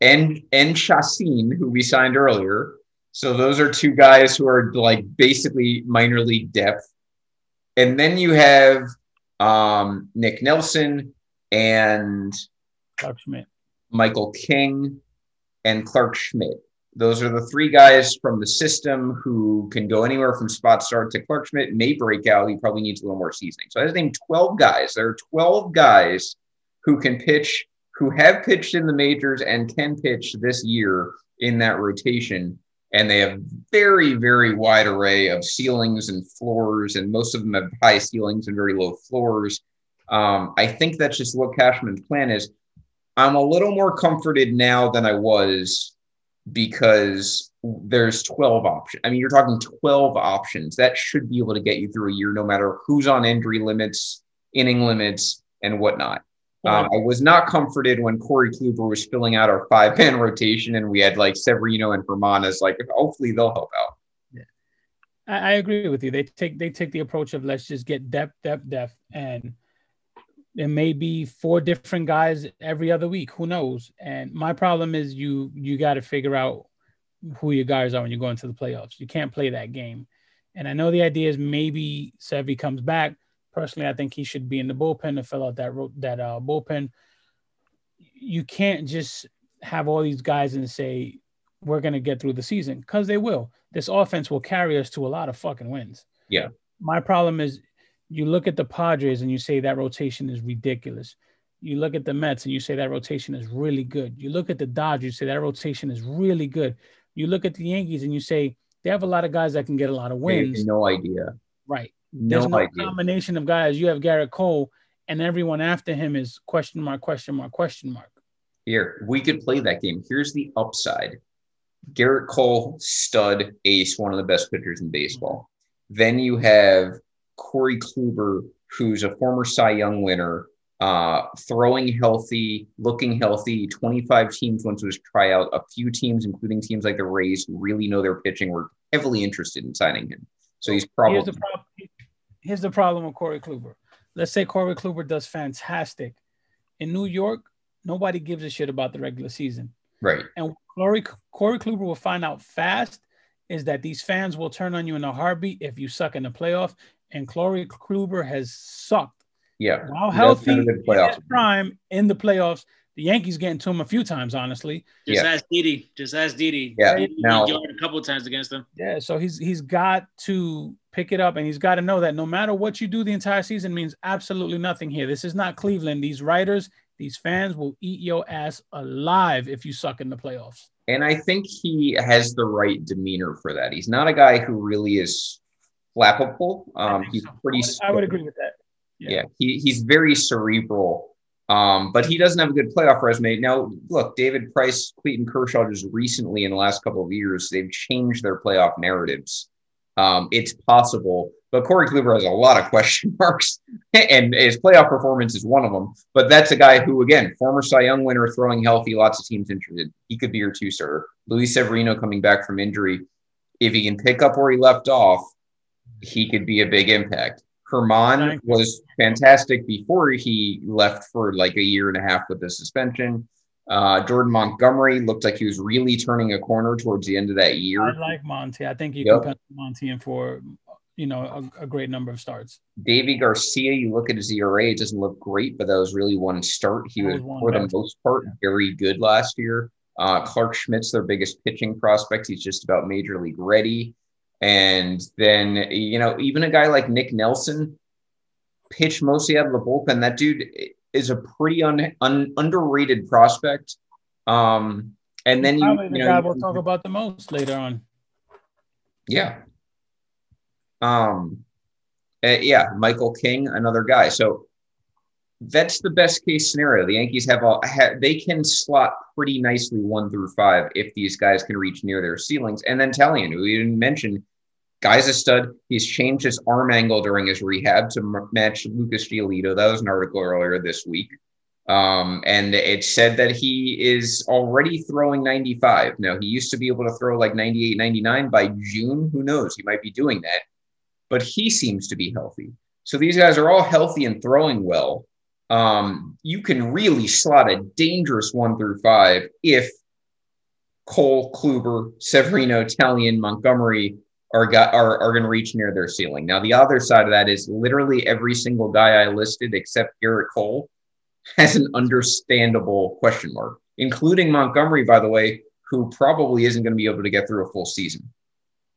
and and Chassin, who we signed earlier. So those are two guys who are like basically minor league depth. And then you have um, Nick Nelson and Clarke Schmidt. Michael King and Clarke Schmidt. Those are the three guys from the system who can go anywhere from spot start to Clarke Schmidt may break out. He probably needs a little more seasoning. So I just named 12 guys. There are 12 guys who can pitch, who have pitched in the majors and can pitch this year in that rotation. And they have very, very wide array of ceilings and floors, and most of them have high ceilings and very low floors. Um, I think that's just what Cashman's plan is. I'm a little more comforted now than I was because there's 12 options. I mean, you're talking 12 options. That should be able to get you through a year, no matter who's on injury limits, inning limits, and whatnot. Um, I was not comforted when Corey Kluber was filling out our five man [LAUGHS] rotation and we had like Severino and Germán as like, hopefully they'll help out. I, I agree with you. They take they take the approach of let's just get depth, depth, depth, and there may be four different guys every other week. Who knows? And my problem is you you got to figure out who your guys are when you go into the playoffs. You can't play that game. And I know the idea is maybe Sevy comes back. Personally, I think he should be in the bullpen to fill out that that uh, bullpen. You can't just have all these guys and say we're going to get through the season because they will. This offense will carry us to a lot of fucking wins. Yeah. My problem is you look at the Padres and you say that rotation is ridiculous. You look at the Mets and you say that rotation is really good. You look at the Dodgers, you say that rotation is really good. You look at the Yankees and you say they have a lot of guys that can get a lot of wins. No idea. Right. No, There's no idea. combination of guys. You have Gerrit Cole and everyone after him is question mark, question mark, question mark. Here, we could play that game. Here's the upside Gerrit Cole, stud, ace, one of the best pitchers in baseball. Then you have Corey Kluber, who's a former Cy Young winner, uh, throwing healthy, looking healthy. 25 teams went to his tryout. A few teams, including teams like the Rays, who really know their pitching, were heavily interested in signing him. So he's probably. Here's the, prob- here's the problem with Corey Kluber. Let's say Corey Kluber does fantastic. In New York, nobody gives a shit about the regular season. Right. And Corey, Corey Kluber will find out fast is that these fans will turn on you in a heartbeat if you suck in the playoff. And Corey Kluber has sucked. Yeah. While healthy in his prime in the playoffs, the Yankees getting to him a few times, honestly. Just yeah. ask Didi. Just ask Didi. Yeah. He, now, a couple times against them. Yeah. So he's he's got to pick it up and he's got to know that no matter what you do the entire season means absolutely nothing here. This is not Cleveland. These writers, these fans will eat your ass alive if you suck in the playoffs. And I think he has the right demeanor for that. He's not a guy who really is flappable. Um, he's pretty. I would, I would agree with that. Yeah, yeah he, he's very cerebral. Um, but he doesn't have a good playoff resume. Now, look, David Price, Clayton Kershaw just recently in the last couple of years, they've changed their playoff narratives. Um, it's possible, but Corey Kluber has a lot of [LAUGHS] question marks, and his playoff performance is one of them. But that's a guy who, again, former Cy Young winner, throwing healthy, lots of teams interested. He could be your two sir. Luis Severino coming back from injury. If he can pick up where he left off, he could be a big impact. Germán was fantastic before he left for like a year and a half with the suspension. Uh, Jordan Montgomery looked like he was really turning a corner towards the end of that year. I like Monty. I think you yep. can pencil Monty in for you know a, a, great number of starts. Deivi Garcia, you look at his ERA, it doesn't look great, but that was really one start. He was, was for the most part very good last year. Uh, Clarke Schmidt's their biggest pitching prospect. He's just about major league ready. And then, you know, even a guy like Nick Nelson pitched mostly out of the bullpen. That dude is a pretty un, un, underrated prospect. Um, and then Probably you, the you guy we'll talk about the most later on. Yeah. Um, uh, yeah, Michael King, another guy. So that's the best case scenario. The Yankees have all ha, they can slot pretty nicely one through five if these guys can reach near their ceilings. And then Taillon, who we didn't mention, Guy's a stud. He's changed his arm angle during his rehab to match Lucas Giolito. That was an article earlier this week. Um, and it said that he is already throwing 95. Now, he used to be able to throw like 98, 99 by June. Who knows? He might be doing that. But he seems to be healthy. So these guys are all healthy and throwing well. Um, you can really slot a dangerous one through five if Cole, Kluber, Severino, Taillon, Montgomery are got are, are going to reach near their ceiling. Now the other side of that is literally every single guy I listed except Gerrit Cole has an understandable question mark, including Montgomery, by the way, who probably isn't going to be able to get through a full season.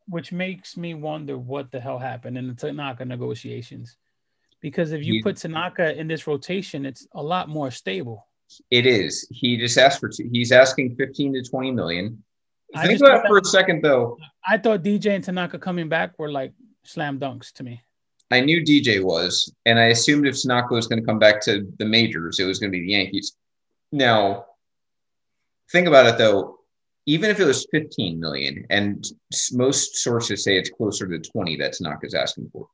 Which makes me wonder what the hell happened in the Tanaka negotiations. Because if you put Tanaka in this rotation, it's a lot more stable. It is. He just asked for two. He's asking 15 to 20 million. Think about it for a second, though. I thought DJ and Tanaka coming back were like slam dunks to me. I knew DJ was, and I assumed if Tanaka was going to come back to the majors, it was going to be the Yankees. Now, think about it though. Even if it was 15 million, and most sources say it's closer to 20 that Tanaka's asking for.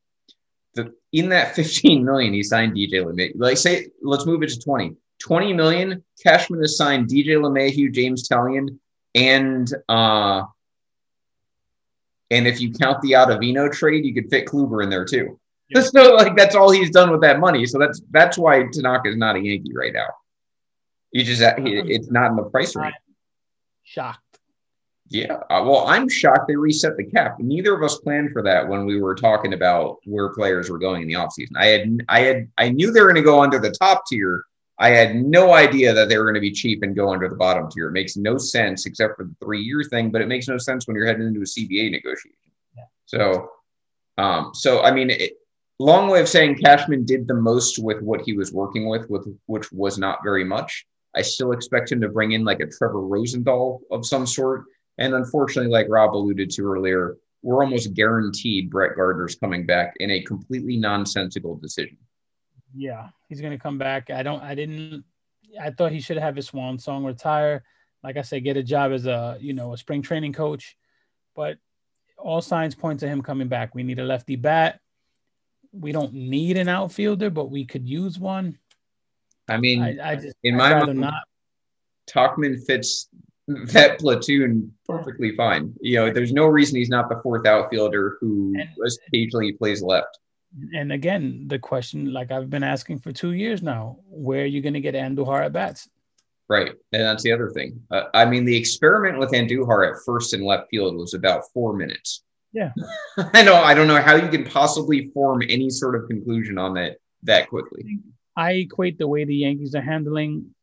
The, in that 15 million, he signed DJ LeMahieu. Like, say, let's move it to 20. 20 million, Cashman has signed DJ LeMahieu, James Taillon, and uh, and if you count the Ottavino trade, you could fit Kluber in there too. Yeah. [LAUGHS] So like that's all he's done with that money. So that's that's why Tanaka is not a Yankee right now. You just it's not in the price range. Shocked. Yeah, uh, well, I'm shocked they reset the cap. Neither of us planned for that when we were talking about where players were going in the offseason. I had, I had, I knew they were going to go under the top tier, I had no idea that they were going to be cheap and go under the bottom tier. It makes no sense except for the three year thing, but it makes no sense when you're heading into a CBA negotiation. Yeah. So, um, so I mean, it, long way of saying Cashman did the most with what he was working with, with which was not very much. I still expect him to bring in like a Trevor Rosenthal of some sort. And unfortunately, like Rob alluded to earlier, we're almost guaranteed Brett Gardner's coming back in a completely nonsensical decision. Yeah, he's gonna come back. I don't. I didn't. I thought he should have his swan song, retire. Like I said, get a job as a you know a spring training coach. But all signs point to him coming back. We need a lefty bat. We don't need an outfielder, but we could use one. I mean, I, I just in my mind, not. Tauchman fits that platoon perfectly fine. You know, there's no reason he's not the fourth outfielder who And- occasionally plays left. And again, the question, like I've been asking for two years now, where are you going to get Andujar at bats? Right. And that's the other thing. Uh, I mean, the experiment with Andujar at first and left field was about four minutes. Yeah. [LAUGHS] I know. I don't know how you can possibly form any sort of conclusion on that that quickly. I equate the way the Yankees are handling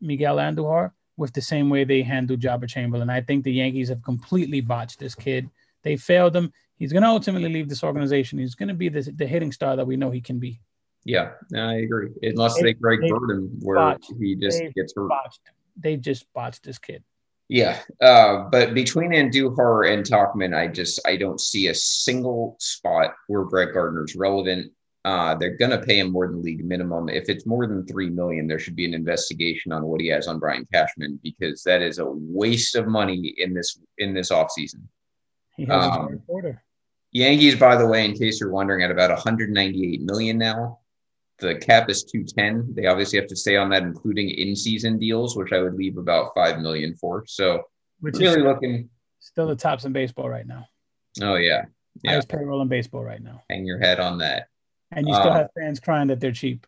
Miguel Andujar with the same way they handle Joba Chamberlain. I think the Yankees have completely botched this kid. They failed him. He's going to ultimately leave this organization. He's going to be the, the hitting star that we know he can be. Yeah, I agree. Unless They- they Greg Burden, where botched- he just gets hurt. Botched. They just botched this kid. Yeah, uh, but between Andujar and Tauchman, I just I don't see a single spot where Brett Gardner's relevant. Uh, they're gonna pay him more than league minimum. If it's more than three million, there should be an investigation on what he has on Brian Cashman because that is a waste of money in this in this offseason. He has Um, a reporter. Yankees, by the way, in case you're wondering, at about 198 million now. The cap is 210. They obviously have to stay on that, including in-season deals, which I would leave about five million for. So Which really looking. still the tops in baseball right now. Oh yeah, Yeah. Highest payroll in baseball right now. hang your head on that. And you still Uh, have fans crying that they're cheap.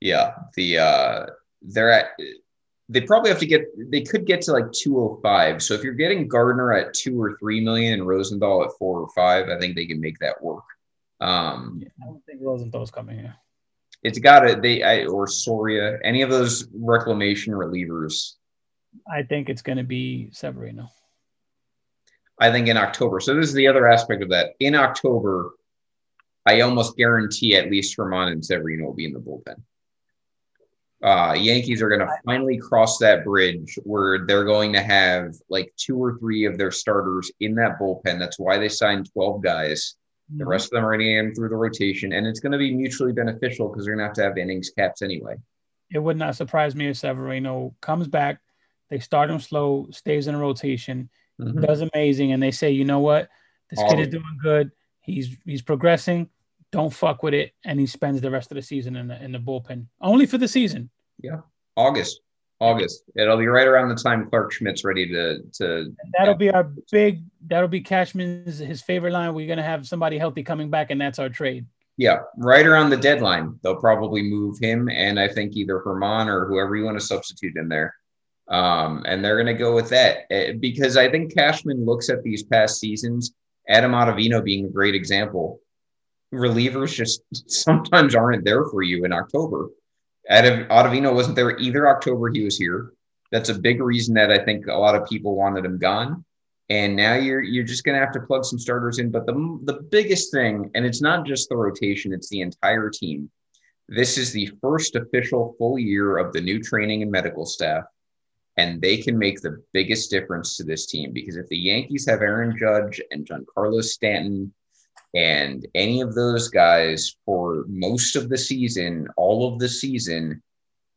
Yeah, the uh, they're at. They probably have to get. They could get to like 205. So if you're getting Gardner at two or three million and Rosenthal at four or five, I think they can make that work. Um, I don't think Rosenthal's coming here. it's got to they I, or Soria, any of those reclamation relievers. I think it's going to be Severino. I think in October. So this is the other aspect of that. In October, I almost guarantee at least Germán and Severino will be in the bullpen. Uh, Yankees are going to finally cross that bridge where they're going to have like two or three of their starters in that bullpen. That's why they signed 12 guys. The rest of them are going to in through the rotation, and it's going to be mutually beneficial because they're going to have to have innings caps anyway. It would not surprise me if Severino comes back. They start him slow, stays in a rotation, Mhm. does amazing, and they say, you know what, this All kid is doing good. He's he's progressing. Don't fuck with it, and he spends the rest of the season in the in the bullpen only for the season. Yeah, August, August. It'll be right around the time Clarke Schmidt's ready to to that'll be our big. That'll be Cashman's his favorite line. We're gonna have somebody healthy coming back, and that's our trade. Yeah, right around the deadline, they'll probably move him, and I think either Germán or whoever you want to substitute in there. Um, and they're going to go with that eh, because I think Cashman looks at these past seasons, Adam Ottavino being a great example. Relievers just sometimes aren't there for you in October. Adam Ottavino wasn't there either October he was here. That's a big reason that I think a lot of people wanted him gone. And now you're you're just going to have to plug some starters in. But the the biggest thing, and it's not just the rotation; it's the entire team. This is the first official full year of the new training and medical staff, and they can make the biggest difference to this team because if the Yankees have Aaron Judge and Giancarlo Stanton and any of those guys for most of the season, all of the season,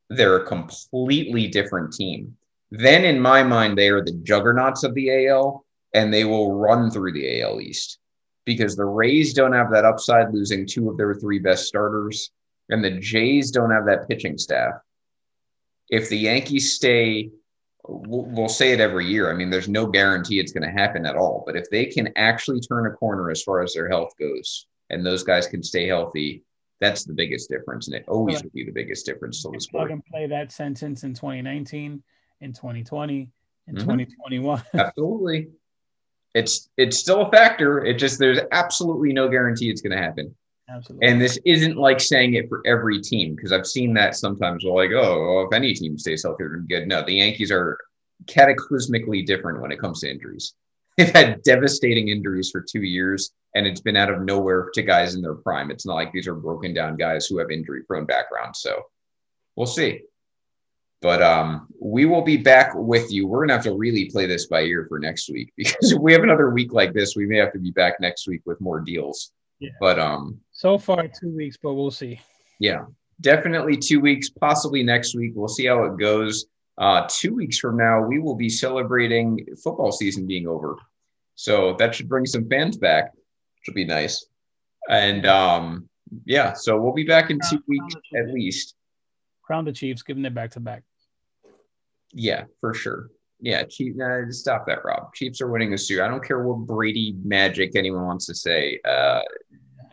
they're a completely different team. Then, in my mind, they are the juggernauts of the AL, and they will run through the AL East because the Rays don't have that upside, losing two of their three best starters, and the Jays don't have that pitching staff. If the Yankees stay, we'll, we'll say it every year. I mean, there's no guarantee it's going to happen at all, but if they can actually turn a corner as far as their health goes, and those guys can stay healthy, that's the biggest difference, and it always will be the biggest difference to the Plug sport. and play that sentence in 2019, in 2020, in Mhm. 2021. [LAUGHS] Absolutely. It's it's still a factor. It just there's absolutely no guarantee it's going to happen. Absolutely. And this isn't like saying it for every team because I've seen that sometimes. Well, like, oh, well, if any team stays healthy, they're good. No, the Yankees are cataclysmically different when it comes to injuries. [LAUGHS] They've had devastating injuries for two years, and it's been out of nowhere to guys in their prime. It's not like these are broken down guys who have injury prone backgrounds. So we'll see. But um, we will be back with you. We're gonna have to really play this by ear for next week [LAUGHS] because if we have another week like this, we may have to be back next week with more deals. Yeah. But um, so far, two weeks, but we'll see. yeah, definitely two weeks, possibly next week. We'll see how it goes. Uh, two weeks from now, we will be celebrating football season being over. So that should bring some fans back, which will be nice. And um, yeah, so we'll be back in two weeks at least. Crown the Chiefs, giving them their back to back. Yeah, for sure. Yeah, Chief. Nah, stop that, Rob. Chiefs are winning the Super. I don't care what Brady magic anyone wants to say. Uh,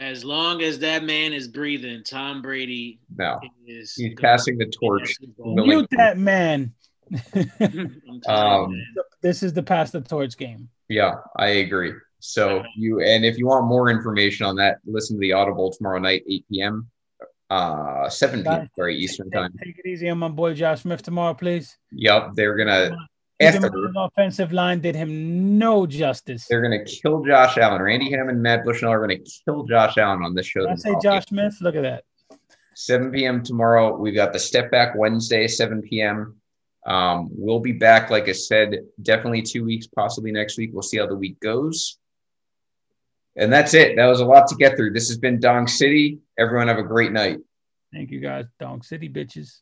As long as that man is breathing, Tom Brady no, is. he's passing the torch. that Super Bowl. Really? Mute that man. [LAUGHS] I'm telling you, Um, this is the pass the torch game. Yeah, I agree. So you and if you want more information on that, listen to the Audible tomorrow night, 8 p.m. Uh 7 p.m. Guys, sorry, Eastern time. Take it easy on my boy Josh Smith tomorrow, please. Yep, they're gonna His after offensive line did him no justice. they're gonna kill Josh Allen. Randy Hammond, Matt Bushnell are gonna kill Josh Allen on this show. Did I say. Josh Smith? Look at that. 7 p.m. tomorrow. We've got the step back Wednesday, 7 p.m. Um, we'll be back, like I said, definitely two weeks, possibly next week. We'll see how the week goes. And that's it. That was a lot to get through. This has been Dong City. Everyone have a great night. Thank you guys. Dong City bitches.